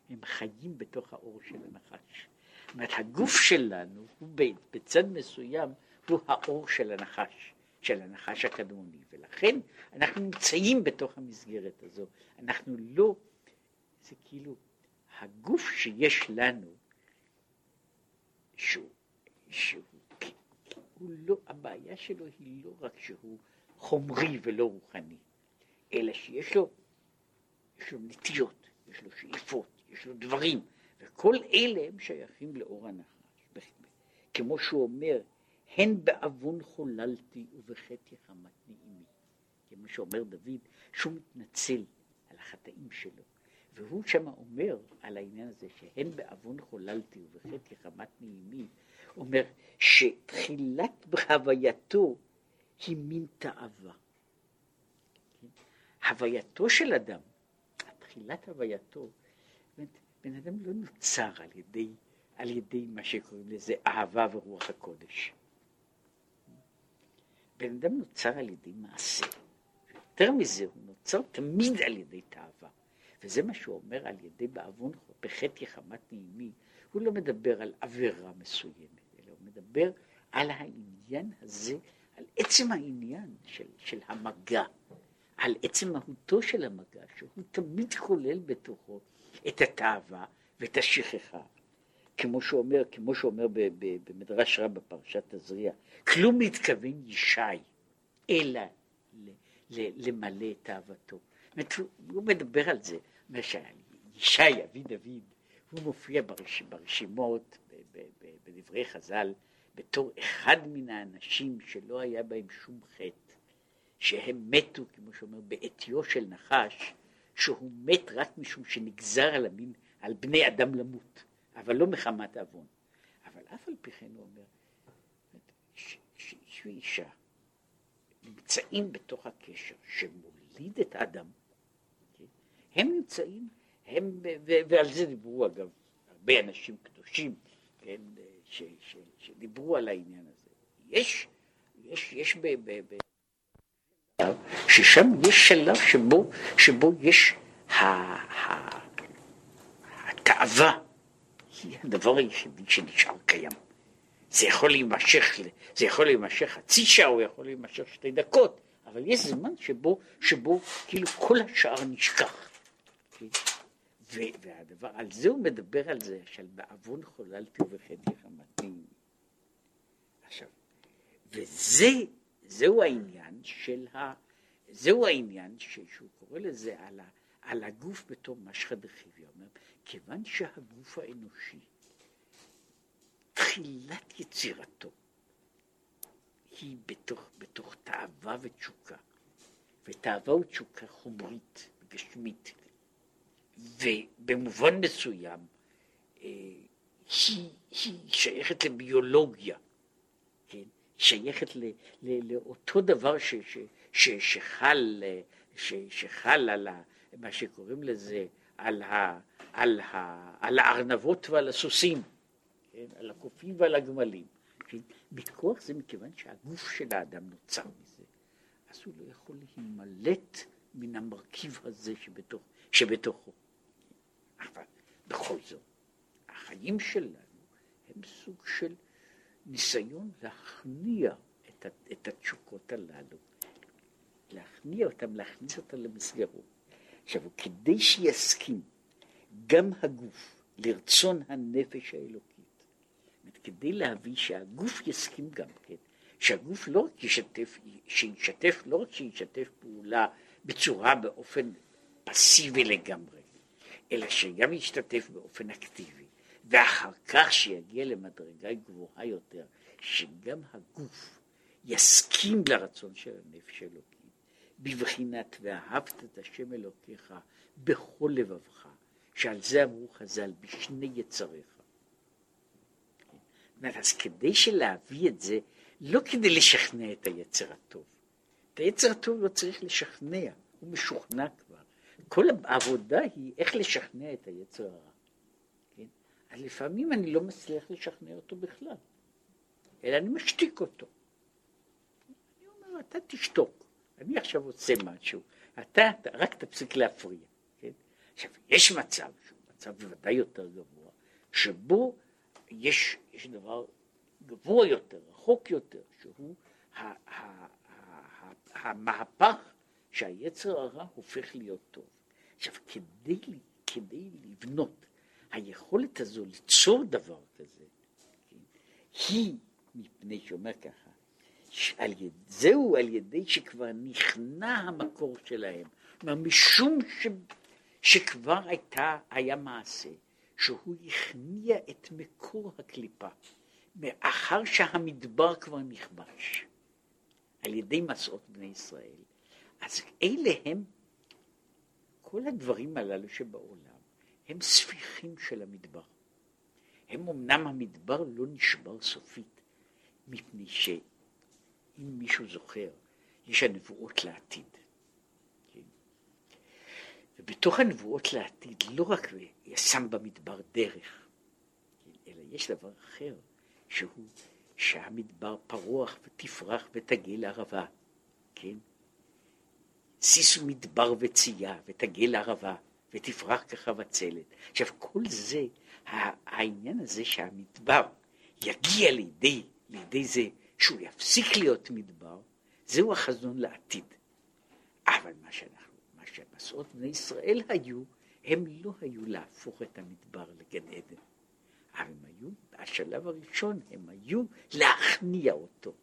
הם חיים בתוך האור של הנחש. זאת אומרת, הגוף שלנו הוא בצד מסוים הוא האור של הנחש, של הנחש הקדמוני, ולכן אנחנו נמצאים בתוך המסגרת הזו. אנחנו לא, זה כאילו, הגוף שיש לנו, שהוא, שהוא הוא לא, הבעיה שלו היא לא רק שהוא חומרי ולא רוחני, אלא שיש לו, יש לו נטיות, יש לו שאיפות, יש לו דברים, וכל אלה הם שייכים לאור הנחש. כמו שהוא אומר, הן בעוון חוללתי ובחטא יחמתני עמי. כמו שאומר דוד, שהוא מתנצל על החטאים שלו. והוא שם אומר על העניין הזה, שהן בעוון חוללתי ובחטא יחמתני עמי, אומר שתחילת הווייתו היא מין תאווה. הווייתו של אדם, תחילת הווייתו, בן אדם לא נוצר על ידי, על ידי מה שקוראים לזה אהבה ורוח הקודש. בן אדם נוצר על ידי מעשה. יותר מזה, הוא נוצר תמיד על ידי תאווה. וזה מה שהוא אומר על ידי בעוון בחטא יחמת נעימי. הוא לא מדבר על עבירה מסוימת. מדבר על העניין הזה, על עצם העניין של, של המגע, על עצם מהותו של המגע, שהוא תמיד כולל בתוכו את התאווה ואת השכחה. כמו שאומר, כמו שאומר במדרש רב בפרשת תזריע, כלום מתכוון ישי, אלא למלא את תאוותו. הוא מדבר על זה, אומר שישי, אבי דוד, הוא מופיע ברש, ברשימות, בדברי חז"ל, בתור אחד מן האנשים שלא היה בהם שום חטא, שהם מתו, כמו שאומר, בעטיו של נחש, שהוא מת רק משום שנגזר על, המין, על בני אדם למות, אבל לא מחמת עוון. אבל אף על פי כן הוא אומר, שאיש ואישה נמצאים בתוך הקשר שמוליד את האדם? הם נמצאים, הם, ועל זה דיברו אגב הרבה אנשים קדושים, כן, ש, ש, שדיברו על העניין הזה. יש, יש, יש ב... ב, ב ששם יש שלב שבו, שבו יש ה, ה, התאווה, היא הדבר היחידי שנשאר קיים. זה יכול להימשך, זה יכול להימשך חצי שעה, או יכול להימשך שתי דקות, אבל יש זמן שבו, שבו כאילו כל השאר נשכח. והדבר, על זה הוא מדבר על זה, של בעוון חוללתי ובחטא יחמתי. עכשיו, וזה, זהו העניין של ה... זהו העניין ש, שהוא קורא לזה על, ה, על הגוף בתור משחא דחיביא, כיוון שהגוף האנושי, תחילת יצירתו היא בתוך, בתוך תאווה ותשוקה, ותאווה ותשוקה חומרית, גשמית, ובמובן מסוים אה, היא, היא שייכת לביולוגיה, כן? שייכת ל, ל, לאותו דבר ש, ש, ש, שחל, ש, שחל על ה, מה שקוראים לזה, על, ה, על, ה, על הארנבות ועל הסוסים, כן? על הקופים ועל הגמלים. כן? מכוח זה מכיוון שהגוף של האדם נוצר מזה, אז הוא לא יכול להימלט מן המרכיב הזה שבתוך, שבתוכו. אבל בכל זאת, החיים שלנו הם סוג של ניסיון להכניע את, את התשוקות הללו, להכניע אותם, להכניס אותם למסגרות. עכשיו, כדי שיסכים גם הגוף לרצון הנפש האלוקית, כדי להביא שהגוף יסכים גם כן, שהגוף לא רק ישתף, שישתף, לא רק שישתף פעולה בצורה, באופן פסיבי לגמרי, אלא שגם ישתתף באופן אקטיבי, ואחר כך שיגיע למדרגה גבוהה יותר, שגם הגוף יסכים לרצון של הנפש האלוקית, בבחינת ואהבת את השם אלוקיך בכל לבבך, שעל זה אמרו חז"ל, בשני יצריך. אז כדי שלהביא את זה, לא כדי לשכנע את היצר הטוב. את היצר הטוב לא צריך לשכנע, הוא משוכנע כבר. כל העבודה היא איך לשכנע את היצר הרע. כן? אז לפעמים אני לא מצליח לשכנע אותו בכלל, אלא אני משתיק אותו. אני אומר, אתה תשתוק, אני עכשיו עושה משהו, אתה, רק תפסיק להפריע. כן? עכשיו, יש מצב, שהוא מצב בוודאי יותר גבוה, שבו יש, יש דבר גבוה יותר, רחוק יותר, שהוא המהפך שהיצר הרע הופך להיות טוב. עכשיו, כדי, כדי לבנות היכולת הזו ליצור דבר כזה, כן, היא, מפני שאומר ככה, שעל יד, זהו על ידי שכבר נכנע המקור שלהם, כלומר משום ש, שכבר הייתה, היה מעשה, שהוא הכניע את מקור הקליפה, מאחר שהמדבר כבר נכבש על ידי מסעות בני ישראל, אז אלה הם, כל הדברים הללו שבעולם, הם ספיחים של המדבר. הם אמנם המדבר לא נשבר סופית, מפני שאם מישהו זוכר, יש הנבואות לעתיד. כן? ובתוך הנבואות לעתיד לא רק ישם במדבר דרך, כן? אלא יש דבר אחר, שהוא שהמדבר פרוח ותפרח ותגל ערבה, כן? שישו מדבר וצייה ותגל ערבה ותפרח כחבצלת. עכשיו כל זה, העניין הזה שהמדבר יגיע לידי, לידי זה שהוא יפסיק להיות מדבר, זהו החזון לעתיד. אבל מה שאנחנו, מה שהמסעות בני ישראל היו, הם לא היו להפוך את המדבר לגן עדן. אבל הם היו, השלב הראשון, הם היו להכניע אותו.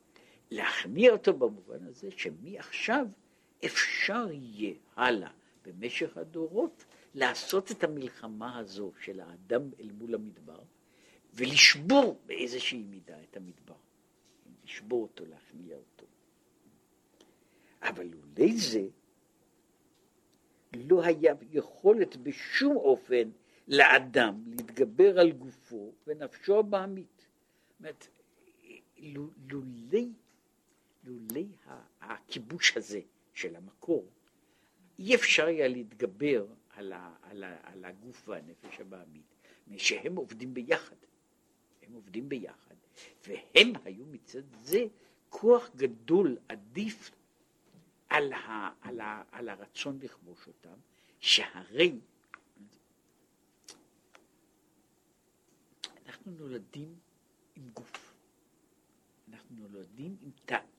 להכניע אותו במובן הזה שמעכשיו אפשר יהיה הלאה במשך הדורות לעשות את המלחמה הזו של האדם אל מול המדבר ולשבור באיזושהי מידה את המדבר. לשבור אותו, להכניע אותו. אבל לולי זה לא היה יכולת בשום אופן לאדם להתגבר על גופו ונפשו הבעמית. זאת אומרת, לולי, לולי הכיבוש הזה של המקור, אי אפשר היה להתגבר על, ה, על, ה, על הגוף והנפש הבעמית, שהם עובדים ביחד. הם עובדים ביחד, והם היו מצד זה כוח גדול, עדיף על, ה, על, ה, על הרצון לכבוש אותם, שהרי אנחנו נולדים עם גוף. אנחנו נולדים עם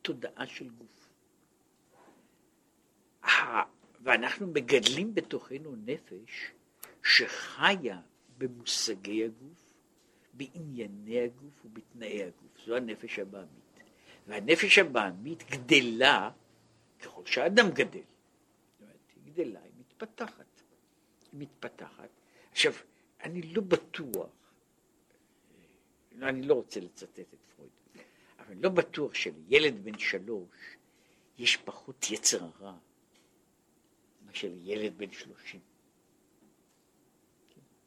תודעה של גוף. ואנחנו מגדלים בתוכנו נפש שחיה במושגי הגוף, בענייני הגוף ובתנאי הגוף. זו הנפש הבעמית. והנפש הבעמית גדלה ככל שהאדם גדל. היא גדלה, היא מתפתחת. מתפתחת. עכשיו, אני לא בטוח, אני לא רוצה לצטט את פרויד, אבל לא בטוח שלילד בן שלוש יש פחות יצר הרע מאשר לילד בן שלושים.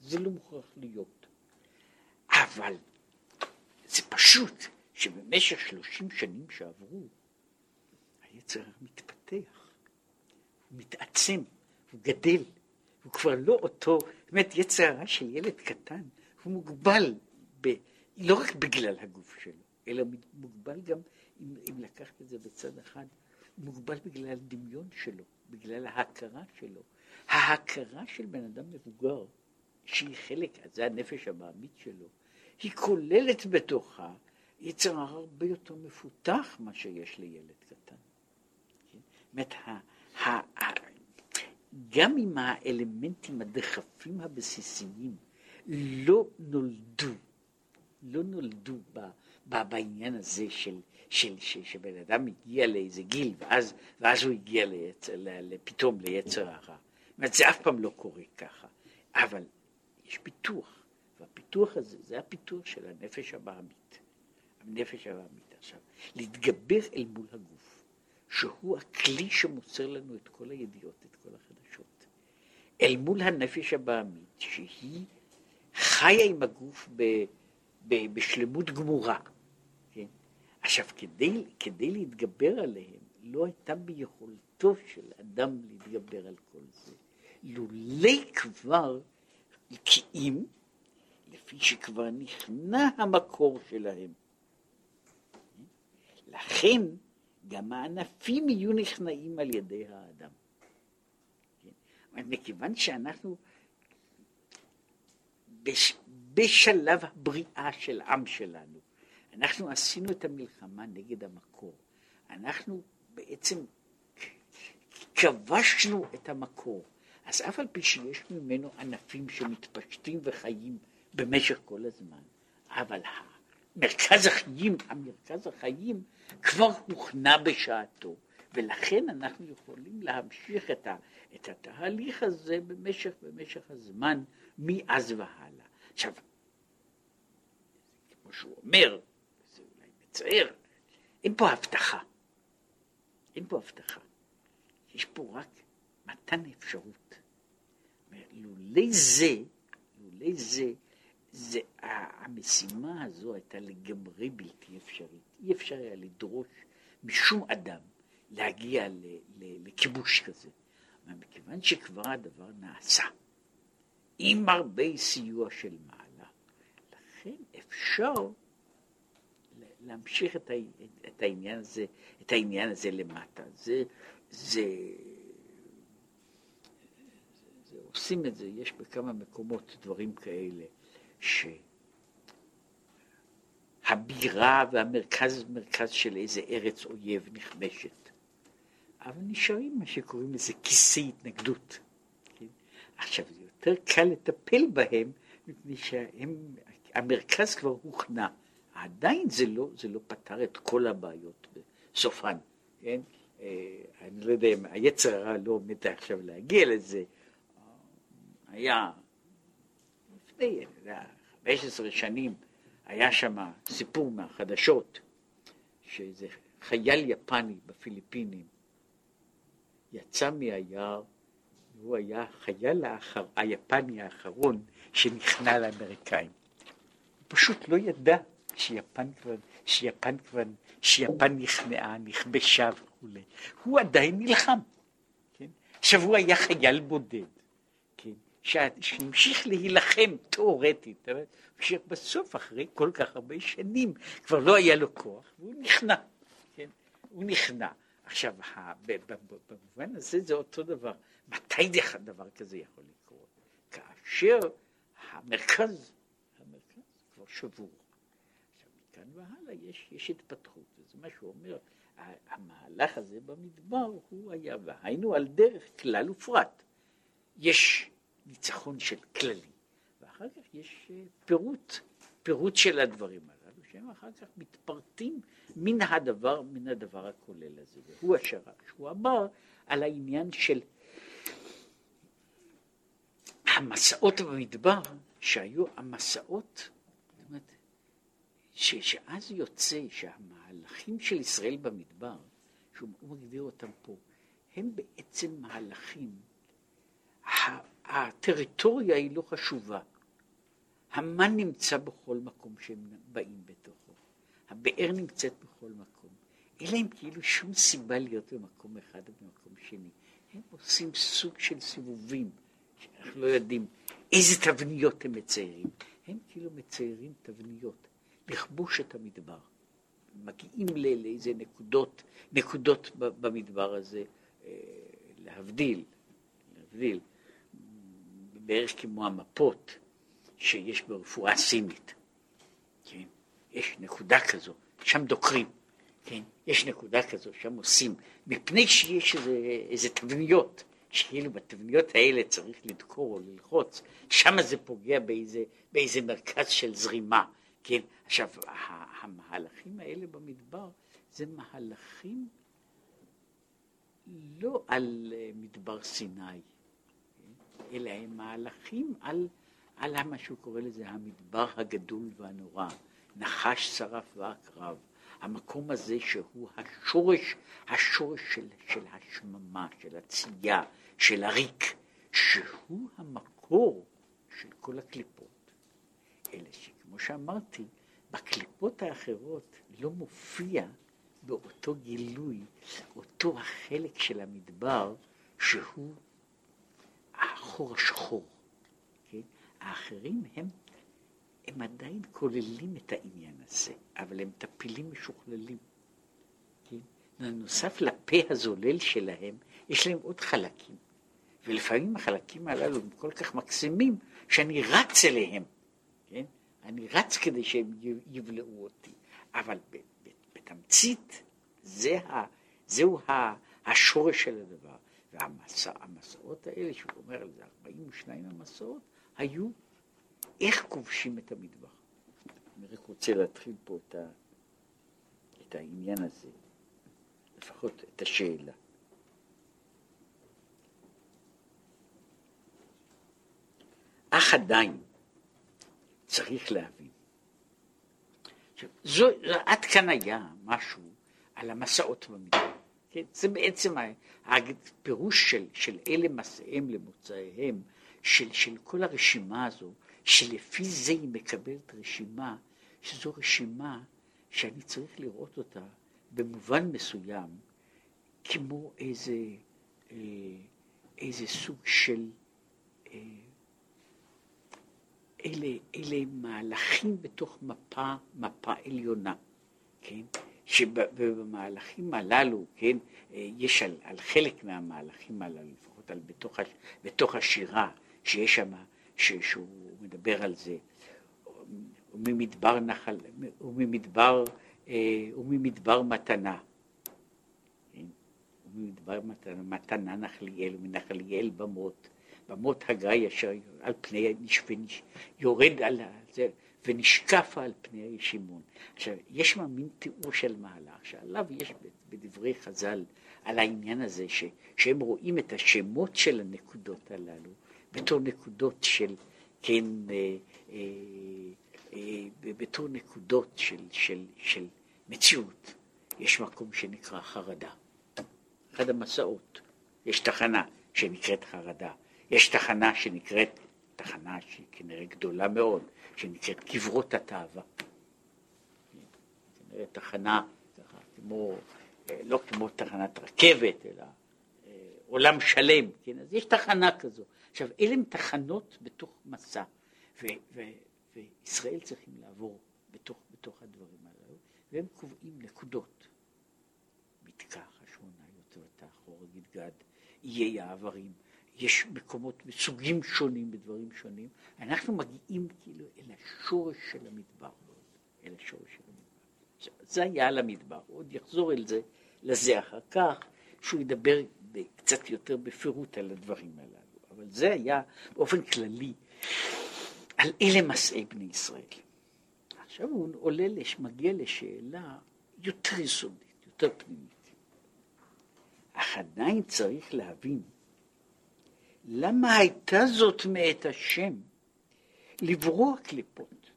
זה לא מוכרח להיות. אבל זה פשוט שבמשך שלושים שנים שעברו, היצר מתפתח, מתעצם, הוא גדל, הוא כבר לא אותו, זאת אומרת יצר הרע של ילד קטן, הוא מוגבל, ב, לא רק בגלל הגוף שלו, אלא מוגבל גם, אם, אם לקחת את זה בצד אחד, מוגבל בגלל הדמיון שלו, בגלל ההכרה שלו. ההכרה של בן אדם מבוגר, שהיא חלק, זה הנפש הבעמית שלו, היא כוללת בתוכה יצר הרבה יותר מפותח מה שיש לילד קטן. כן? זאת אומרת, גם אם האלמנטים הדחפים הבסיסיים לא נולדו, לא נולדו ב, ב, בעניין הזה של, של, של שבן אדם הגיע לאיזה גיל ואז, ואז הוא הגיע ליצר, פתאום ליצר הרע. זאת אומרת, זה אף פעם לא קורה ככה, אבל יש פיתוח, והפיתוח הזה זה הפיתוח של הנפש הבעמית. הנפש הבעמית עכשיו, להתגבר אל מול הגוף, שהוא הכלי שמוסר לנו את כל הידיעות, את כל החדשות, אל מול הנפש הבעמית, שהיא חיה עם הגוף ב, ב, בשלמות גמורה. עכשיו, כדי, כדי להתגבר עליהם, לא הייתה ביכולתו של אדם להתגבר על כל זה. לולי כבר כי אם, לפי שכבר נכנע המקור שלהם. לכן גם הענפים יהיו נכנעים על ידי האדם. כן? מכיוון שאנחנו בש, בשלב הבריאה של עם שלנו, אנחנו עשינו את המלחמה נגד המקור. אנחנו בעצם כבשנו את המקור. אז אף על פי שיש ממנו ענפים שמתפשטים וחיים במשך כל הזמן, אבל מרכז החיים, המרכז החיים כבר הוכנע בשעתו, ולכן אנחנו יכולים להמשיך את, ה, את התהליך הזה במשך, במשך הזמן מאז והלאה. עכשיו, כמו שהוא אומר, מצער, אין פה הבטחה. אין פה הבטחה. יש פה רק מתן אפשרות. לולי זה, לולי זה, זה, המשימה הזו הייתה לגמרי בלתי אפשרית. אי אפשר היה לדרוש משום אדם להגיע ל, ל, לכיבוש כזה. אבל מכיוון שכבר הדבר נעשה, עם הרבה סיוע של מעלה, לכן אפשר להמשיך את, את העניין הזה, את העניין הזה למטה. זה, זה, זה, עושים את זה, יש בכמה מקומות דברים כאלה. שהבירה והמרכז מרכז של איזה ארץ אויב נכבשת, אבל נשארים מה שקוראים לזה כיסי התנגדות. כן? עכשיו זה יותר קל לטפל בהם מפני שהמרכז כבר הוכנע. עדיין זה לא, זה לא פתר את כל הבעיות בסופן, כן? אה, אני לא יודע אם היצר הרע לא עומד עכשיו להגיע לזה, היה לפני 15 שנים היה שם סיפור מהחדשות, שאיזה חייל יפני בפיליפינים יצא מהיער, והוא היה החייל האחר, היפני האחרון שנכנע לאמריקאים. הוא פשוט לא ידע שיפן כבר, שיפן כבר, שיפן נכנעה, נכבשה וכולי. הוא עדיין נלחם. כן? עכשיו הוא היה חייל בודד. שהמשיך להילחם תיאורטית, שבסוף אחרי כל כך הרבה שנים כבר לא היה לו כוח והוא נכנע, כן? הוא נכנע. עכשיו, במובן הזה זה אותו דבר. מתי דבר כזה יכול לקרות? כאשר המרכז, המרכז כבר שבור. מכאן והלאה יש, יש התפתחות, זה מה שהוא אומר, המהלך הזה במדבר הוא היה, והיינו על דרך כלל ופרט. יש ניצחון של כללים, ואחר כך יש אה, פירוט, פירוט של הדברים הללו, שהם אחר כך מתפרטים מן הדבר, מן הדבר הכולל הזה, והוא אשר הוא אמר על העניין של המסעות במדבר, שהיו המסעות, ש, שאז יוצא שהמהלכים של ישראל במדבר, שהוא מגדיר אותם פה, הם בעצם מהלכים, הטריטוריה היא לא חשובה, המן נמצא בכל מקום שהם באים בתוכו, הבאר נמצאת בכל מקום, אין להם כאילו שום סיבה להיות במקום אחד או במקום שני, הם עושים סוג של סיבובים, שאנחנו לא יודעים איזה תבניות הם מציירים, הם כאילו מציירים תבניות, לכבוש את המדבר, מגיעים לאיזה נקודות, נקודות במדבר הזה, אה, להבדיל, להבדיל, בערך כמו המפות שיש ברפואה סינית, כן? יש נקודה כזו, שם דוקרים, כן? יש נקודה כזו, שם עושים, מפני שיש איזה, איזה תבניות, שכאילו בתבניות האלה צריך לדקור או ללחוץ, שם זה פוגע באיזה, באיזה מרכז של זרימה, כן? עכשיו, המהלכים האלה במדבר זה מהלכים לא על אה, מדבר סיני, אלא הם מהלכים על, על מה שהוא קורא לזה המדבר הגדול והנורא, נחש שרף ועקרב, המקום הזה שהוא השורש, השורש של, של השממה, של הצייה, של הריק, שהוא המקור של כל הקליפות. אלא שכמו שאמרתי, בקליפות האחרות לא מופיע באותו גילוי, אותו החלק של המדבר שהוא החור השחור. כן? האחרים הם, הם עדיין כוללים את העניין הזה, אבל הם טפילים משוכללים. כן? נוסף לפה הזולל שלהם, יש להם עוד חלקים. ולפעמים החלקים הללו הם כל כך מקסימים, שאני רץ אליהם. אני רץ כדי שהם יבלעו אותי. אבל בתמצית, זה ה, זהו ה, השורש של הדבר. והמסעות האלה, שהוא אומר על זה, 42 המסעות, היו איך כובשים את המטבח. אני רק רוצה להתחיל פה את, ה, את העניין הזה, לפחות את השאלה. אך עדיין צריך להבין. עכשיו, זו, עד כאן היה משהו על המסעות במדבר. כן? זה בעצם הפירוש של, של אלה מסעיהם למוצאיהם, של, של כל הרשימה הזו, שלפי זה היא מקבלת רשימה, שזו רשימה שאני צריך לראות אותה במובן מסוים, כמו איזה, אה, איזה סוג של, אה, אלה, אלה מהלכים בתוך מפה, מפה עליונה, כן? שבמהלכים הללו, כן, אה, יש על, על חלק מהמהלכים הללו, לפחות על בתוך, בתוך השירה, שיש שם, שהוא מדבר על זה, וממדבר נחל, וממדבר, אה, וממדבר מתנה. כן? וממדבר מתנה, מתנה נחליאל, ומנחליאל במות, במות הגיא אשר על פני, יורד על זה, ונשקף על פני הישימון. עכשיו, יש שם מין תיאור של מהלך, שעליו יש בדברי חז"ל על העניין הזה, ש, שהם רואים את השמות של הנקודות הללו בתור נקודות של, כן, אה, אה, אה, בתור נקודות של, של, של מציאות. יש מקום שנקרא חרדה. אחד המסעות, יש תחנה שנקראת חרדה, יש תחנה שנקראת, תחנה שהיא כנראה גדולה מאוד, שנקראת קברות התאווה. כנראה תחנה, כמו, אה, לא כמו תחנת רכבת, אלא אה, עולם שלם, כן? אז יש תחנה כזו. עכשיו, אלה הן תחנות בתוך מסע, ו, ו, וישראל צריכים לעבור בתוך, בתוך הדברים הללו, והם קובעים נקודות. מתקע, חשמונה, יותר תאחור, גד, איי העברים. יש מקומות מסוגים שונים בדברים שונים, אנחנו מגיעים כאילו אל השורש של המדבר, אל השורש של המדבר. זה היה על המדבר, עוד יחזור אל זה, לזה אחר כך, שהוא ידבר קצת יותר בפירוט על הדברים הללו, אבל זה היה באופן כללי על אלה מסעי בני ישראל. עכשיו הוא עולה, מגיע לשאלה יותר יסודית, יותר פנימית. אך עדיין צריך להבין למה הייתה זאת מאת השם לברוא קליפות,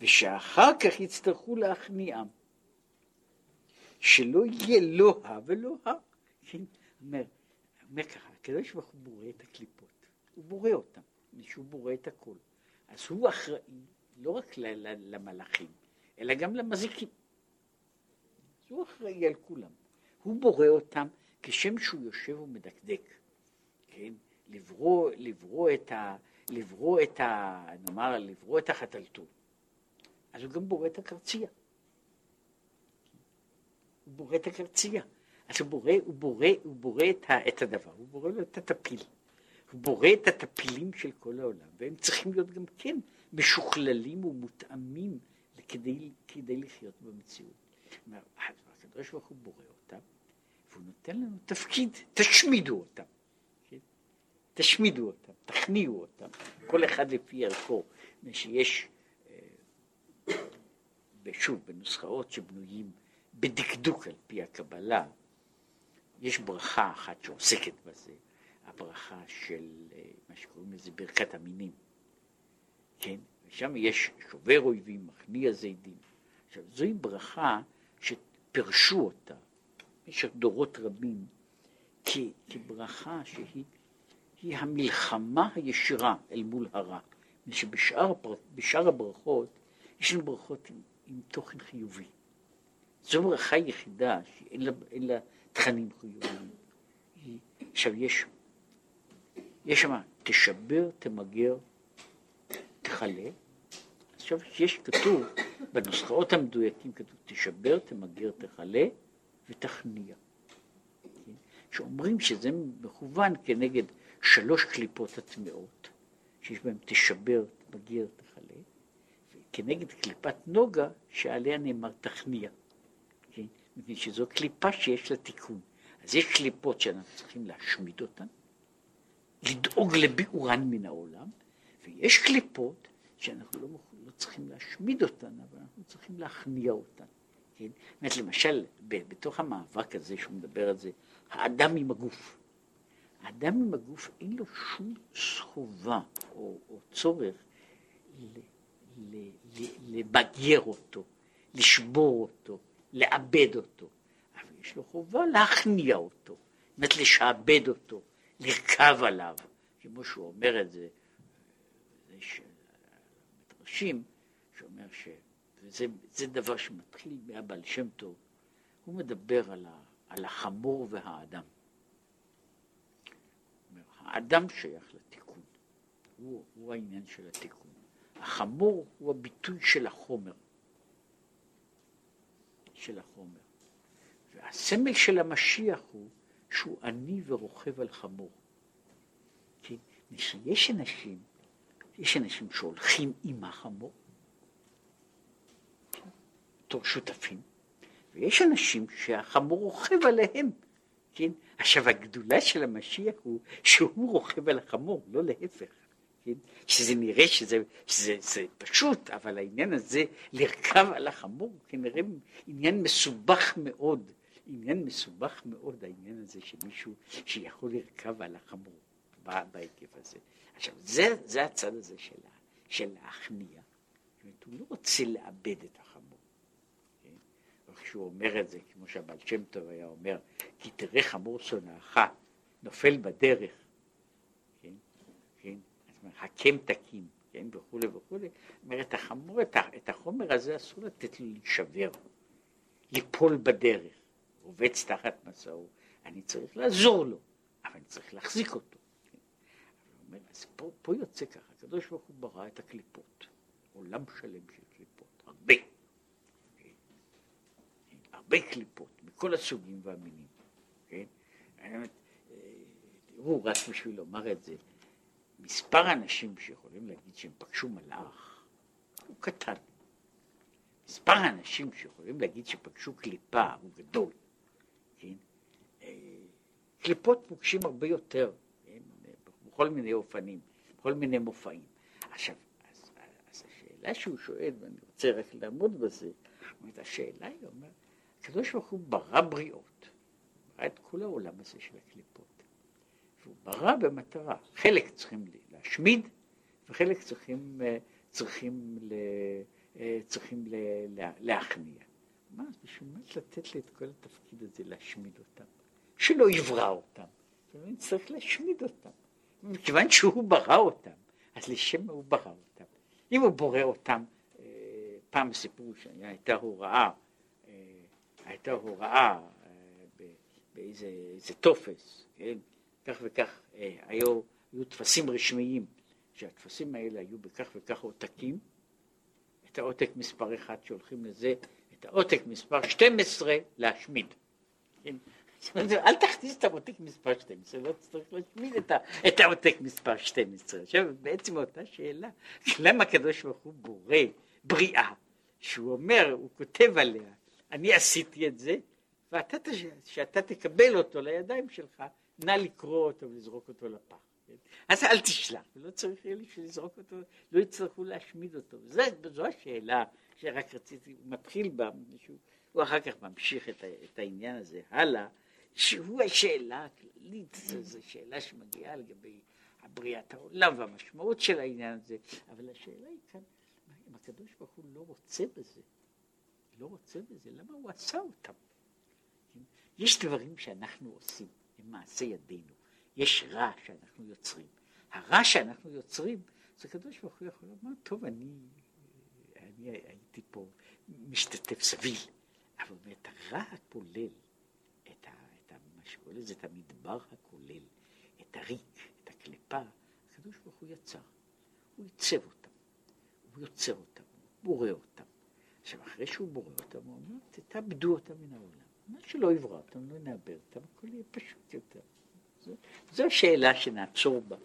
ושאחר כך יצטרכו להכניעם, שלא יהיה לא הא ולא הא. כן, אומר, אומר ככה, הקדוש ברוך הוא בורא את הקליפות, הוא בורא אותם, שהוא בורא את הכל. אז הוא אחראי לא רק למלאכים, אלא גם למזיקים. אז הוא אחראי על כולם. הוא בורא אותם כשם שהוא יושב ומדקדק, כן? לברוא, לברוא את ה... לברוא את ה... נאמר, לברוא את החתלתול. אז הוא גם בורא את הקרצייה. הוא בורא את הקרצייה. אז הוא בורא, הוא בורא, הוא בורא את, ה, את הדבר, הוא בורא לו את הטפיל. הוא בורא את הטפילים של כל העולם, והם צריכים להיות גם כן משוכללים ומותאמים כדי, כדי לחיות במציאות. הקדוש ברוך הוא בורא אותם, והוא נותן לנו תפקיד, תשמידו אותם. תשמידו אותם, תכניעו אותם, כל אחד לפי ערכו, שיש, אה, ושוב, בנוסחאות שבנויים בדקדוק על פי הקבלה, יש ברכה אחת שעוסקת בזה, הברכה של אה, מה שקוראים לזה ברכת המינים, כן? ושם יש שובר אויבים, מכניע זידים. עכשיו, זוהי ברכה שפרשו אותה במשך דורות רבים כברכה שהיא המלחמה הישירה אל מול הרע. שבשאר הברכות יש לנו ברכות עם, עם תוכן חיובי. זו ברכה יחידה שאין לה, לה תכנים חיוביים. עכשיו יש, יש שם תשבר, תמגר, תכלה. עכשיו יש כתוב, בנוסחאות המדויקים כתוב תשבר, תמגר, תכלה ותכניע. כן? שאומרים שזה מכוון כנגד שלוש קליפות הטמעות, שיש בהן תשבר, תמגר, תכלה, וכנגד קליפת נוגה שעליה נאמר תכניע. כן? מפני שזו קליפה שיש לה תיקון. אז יש קליפות שאנחנו צריכים להשמיד אותן, לדאוג לביאורן מן העולם, ויש קליפות שאנחנו לא, לא צריכים להשמיד אותן, אבל אנחנו צריכים להכניע אותן. כן? זאת אומרת, למשל, בתוך המאבק הזה שהוא מדבר על זה, האדם עם הגוף. האדם עם הגוף אין לו שום חובה או, או צורך לבגר אותו, לשבור אותו, לאבד אותו, אבל יש לו חובה להכניע אותו, זאת אומרת לשעבד אותו, לרכב עליו, כמו שהוא אומר את זה, יש מדרשים, שאומר שזה דבר שמתחיל מהבעל שם טוב, הוא מדבר על, ה, על החמור והאדם. האדם שייך לתיקון, הוא, הוא העניין של התיקון. החמור הוא הביטוי של החומר. של החומר. והסמל של המשיח הוא שהוא עני ורוכב על חמור. כי יש אנשים, יש אנשים שהולכים עם החמור, בתור שותפים, ויש אנשים שהחמור רוכב עליהם. כן? עכשיו הגדולה של המשיח הוא שהוא רוכב על החמור, לא להפך. כן? שזה נראה שזה, שזה שזה פשוט, אבל העניין הזה, לרכב על החמור, כנראה עניין מסובך מאוד, עניין מסובך מאוד העניין הזה שמישהו שיכול לרכב על החמור בהיקף הזה. עכשיו, זה, זה הצד הזה של, של להכניע. זאת אומרת, הוא לא רוצה לאבד את החמור. כן? וכשהוא אומר את זה, כמו שהבעל שם טוב היה אומר, כי תראה חמור שונאך נופל בדרך, הקם תקים, כן, וכולי וכולי, אומרת, החמור, את החומר הזה אסור לתת לו להישבר, ליפול בדרך, רובץ תחת מסעו, אני צריך לעזור לו, אבל אני צריך להחזיק אותו. כן? אומר, אז פה, פה יוצא ככה, הקדוש ברוך הוא ברא את הקליפות, עולם שלם של קליפות, הרבה, כן? הרבה קליפות, מכל הסוגים והמינים, כן? אה, תראו, רק בשביל לומר את זה, מספר האנשים שיכולים להגיד שהם פגשו מלאך הוא קטן. מספר האנשים שיכולים להגיד שפגשו קליפה הוא גדול. כן? אה, קליפות פוגשים הרבה יותר, כן? בכל מיני אופנים, בכל מיני מופעים. עכשיו, אז, אז השאלה שהוא שואל, ואני רוצה רק לעמוד בזה, אומרת, השאלה היא, אומר, הקדוש ברוך הוא ברא בריאות, ברא את כל העולם הזה של הקליפות, הוא ברא במטרה, חלק צריכים להשמיד וחלק צריכים, אה, צריכים, אה, צריכים להכניע. מה, בשביל מה לתת לי את כל התפקיד הזה להשמיד אותם? שלא יברא אותם, צריך להשמיד אותם. מכיוון שהוא ברא אותם, אז לשם הוא ברא אותם? אם הוא בורא אותם, אה, פעם סיפרו שהייתה הוראה, הייתה הוראה באיזה טופס, כן? כך וכך היו, היו טפסים רשמיים שהטפסים האלה היו בכך וכך עותקים, את העותק מספר אחד שהולכים לזה, את העותק מספר 12 להשמיד. כן? אל תכניס את העותק מספר 12, לא צריך להשמיד את, את העותק מספר 12. עכשיו בעצם אותה שאלה, למה הקדוש ברוך הוא בורא בריאה, שהוא אומר, הוא כותב עליה, אני עשיתי את זה, ואתה, תקבל אותו לידיים שלך, נא לקרוא אותו ולזרוק אותו לפח. אז אל תשלח, ולא צריך יהיה לי לזרוק אותו, לא יצטרכו להשמיד אותו. וזו, זו השאלה שרק רציתי, מתחיל בה, שהוא, הוא אחר כך ממשיך את, את העניין הזה הלאה, שהוא השאלה הכללית, זו שאלה שמגיעה לגבי בריאת העולם והמשמעות של העניין הזה, אבל השאלה היא כאן, אם הקדוש ברוך הוא לא רוצה בזה, לא רוצה בזה, למה הוא עשה אותם? יש דברים שאנחנו עושים, הם מעשה ידינו. יש רע שאנחנו יוצרים. הרע שאנחנו יוצרים, זה הקדוש ברוך הוא יכול לומר, טוב, אני, אני הייתי פה משתתף סביל, אבל את הרע הכולל, את, ה, את ה, מה שקורא לזה, את המדבר הכולל, את הריק, את הקליפה, הקדוש ברוך הוא יצר. הוא עיצב אותם, הוא יוצר אותם, הוא בורא אותם. עכשיו, אחרי שהוא בורא אותם, הוא אומר, תאבדו אותם מן העולם. מה שלא יברא אותם, לא נאבד אותם, הכל יהיה פשוט יותר. זו השאלה שנעצור בה.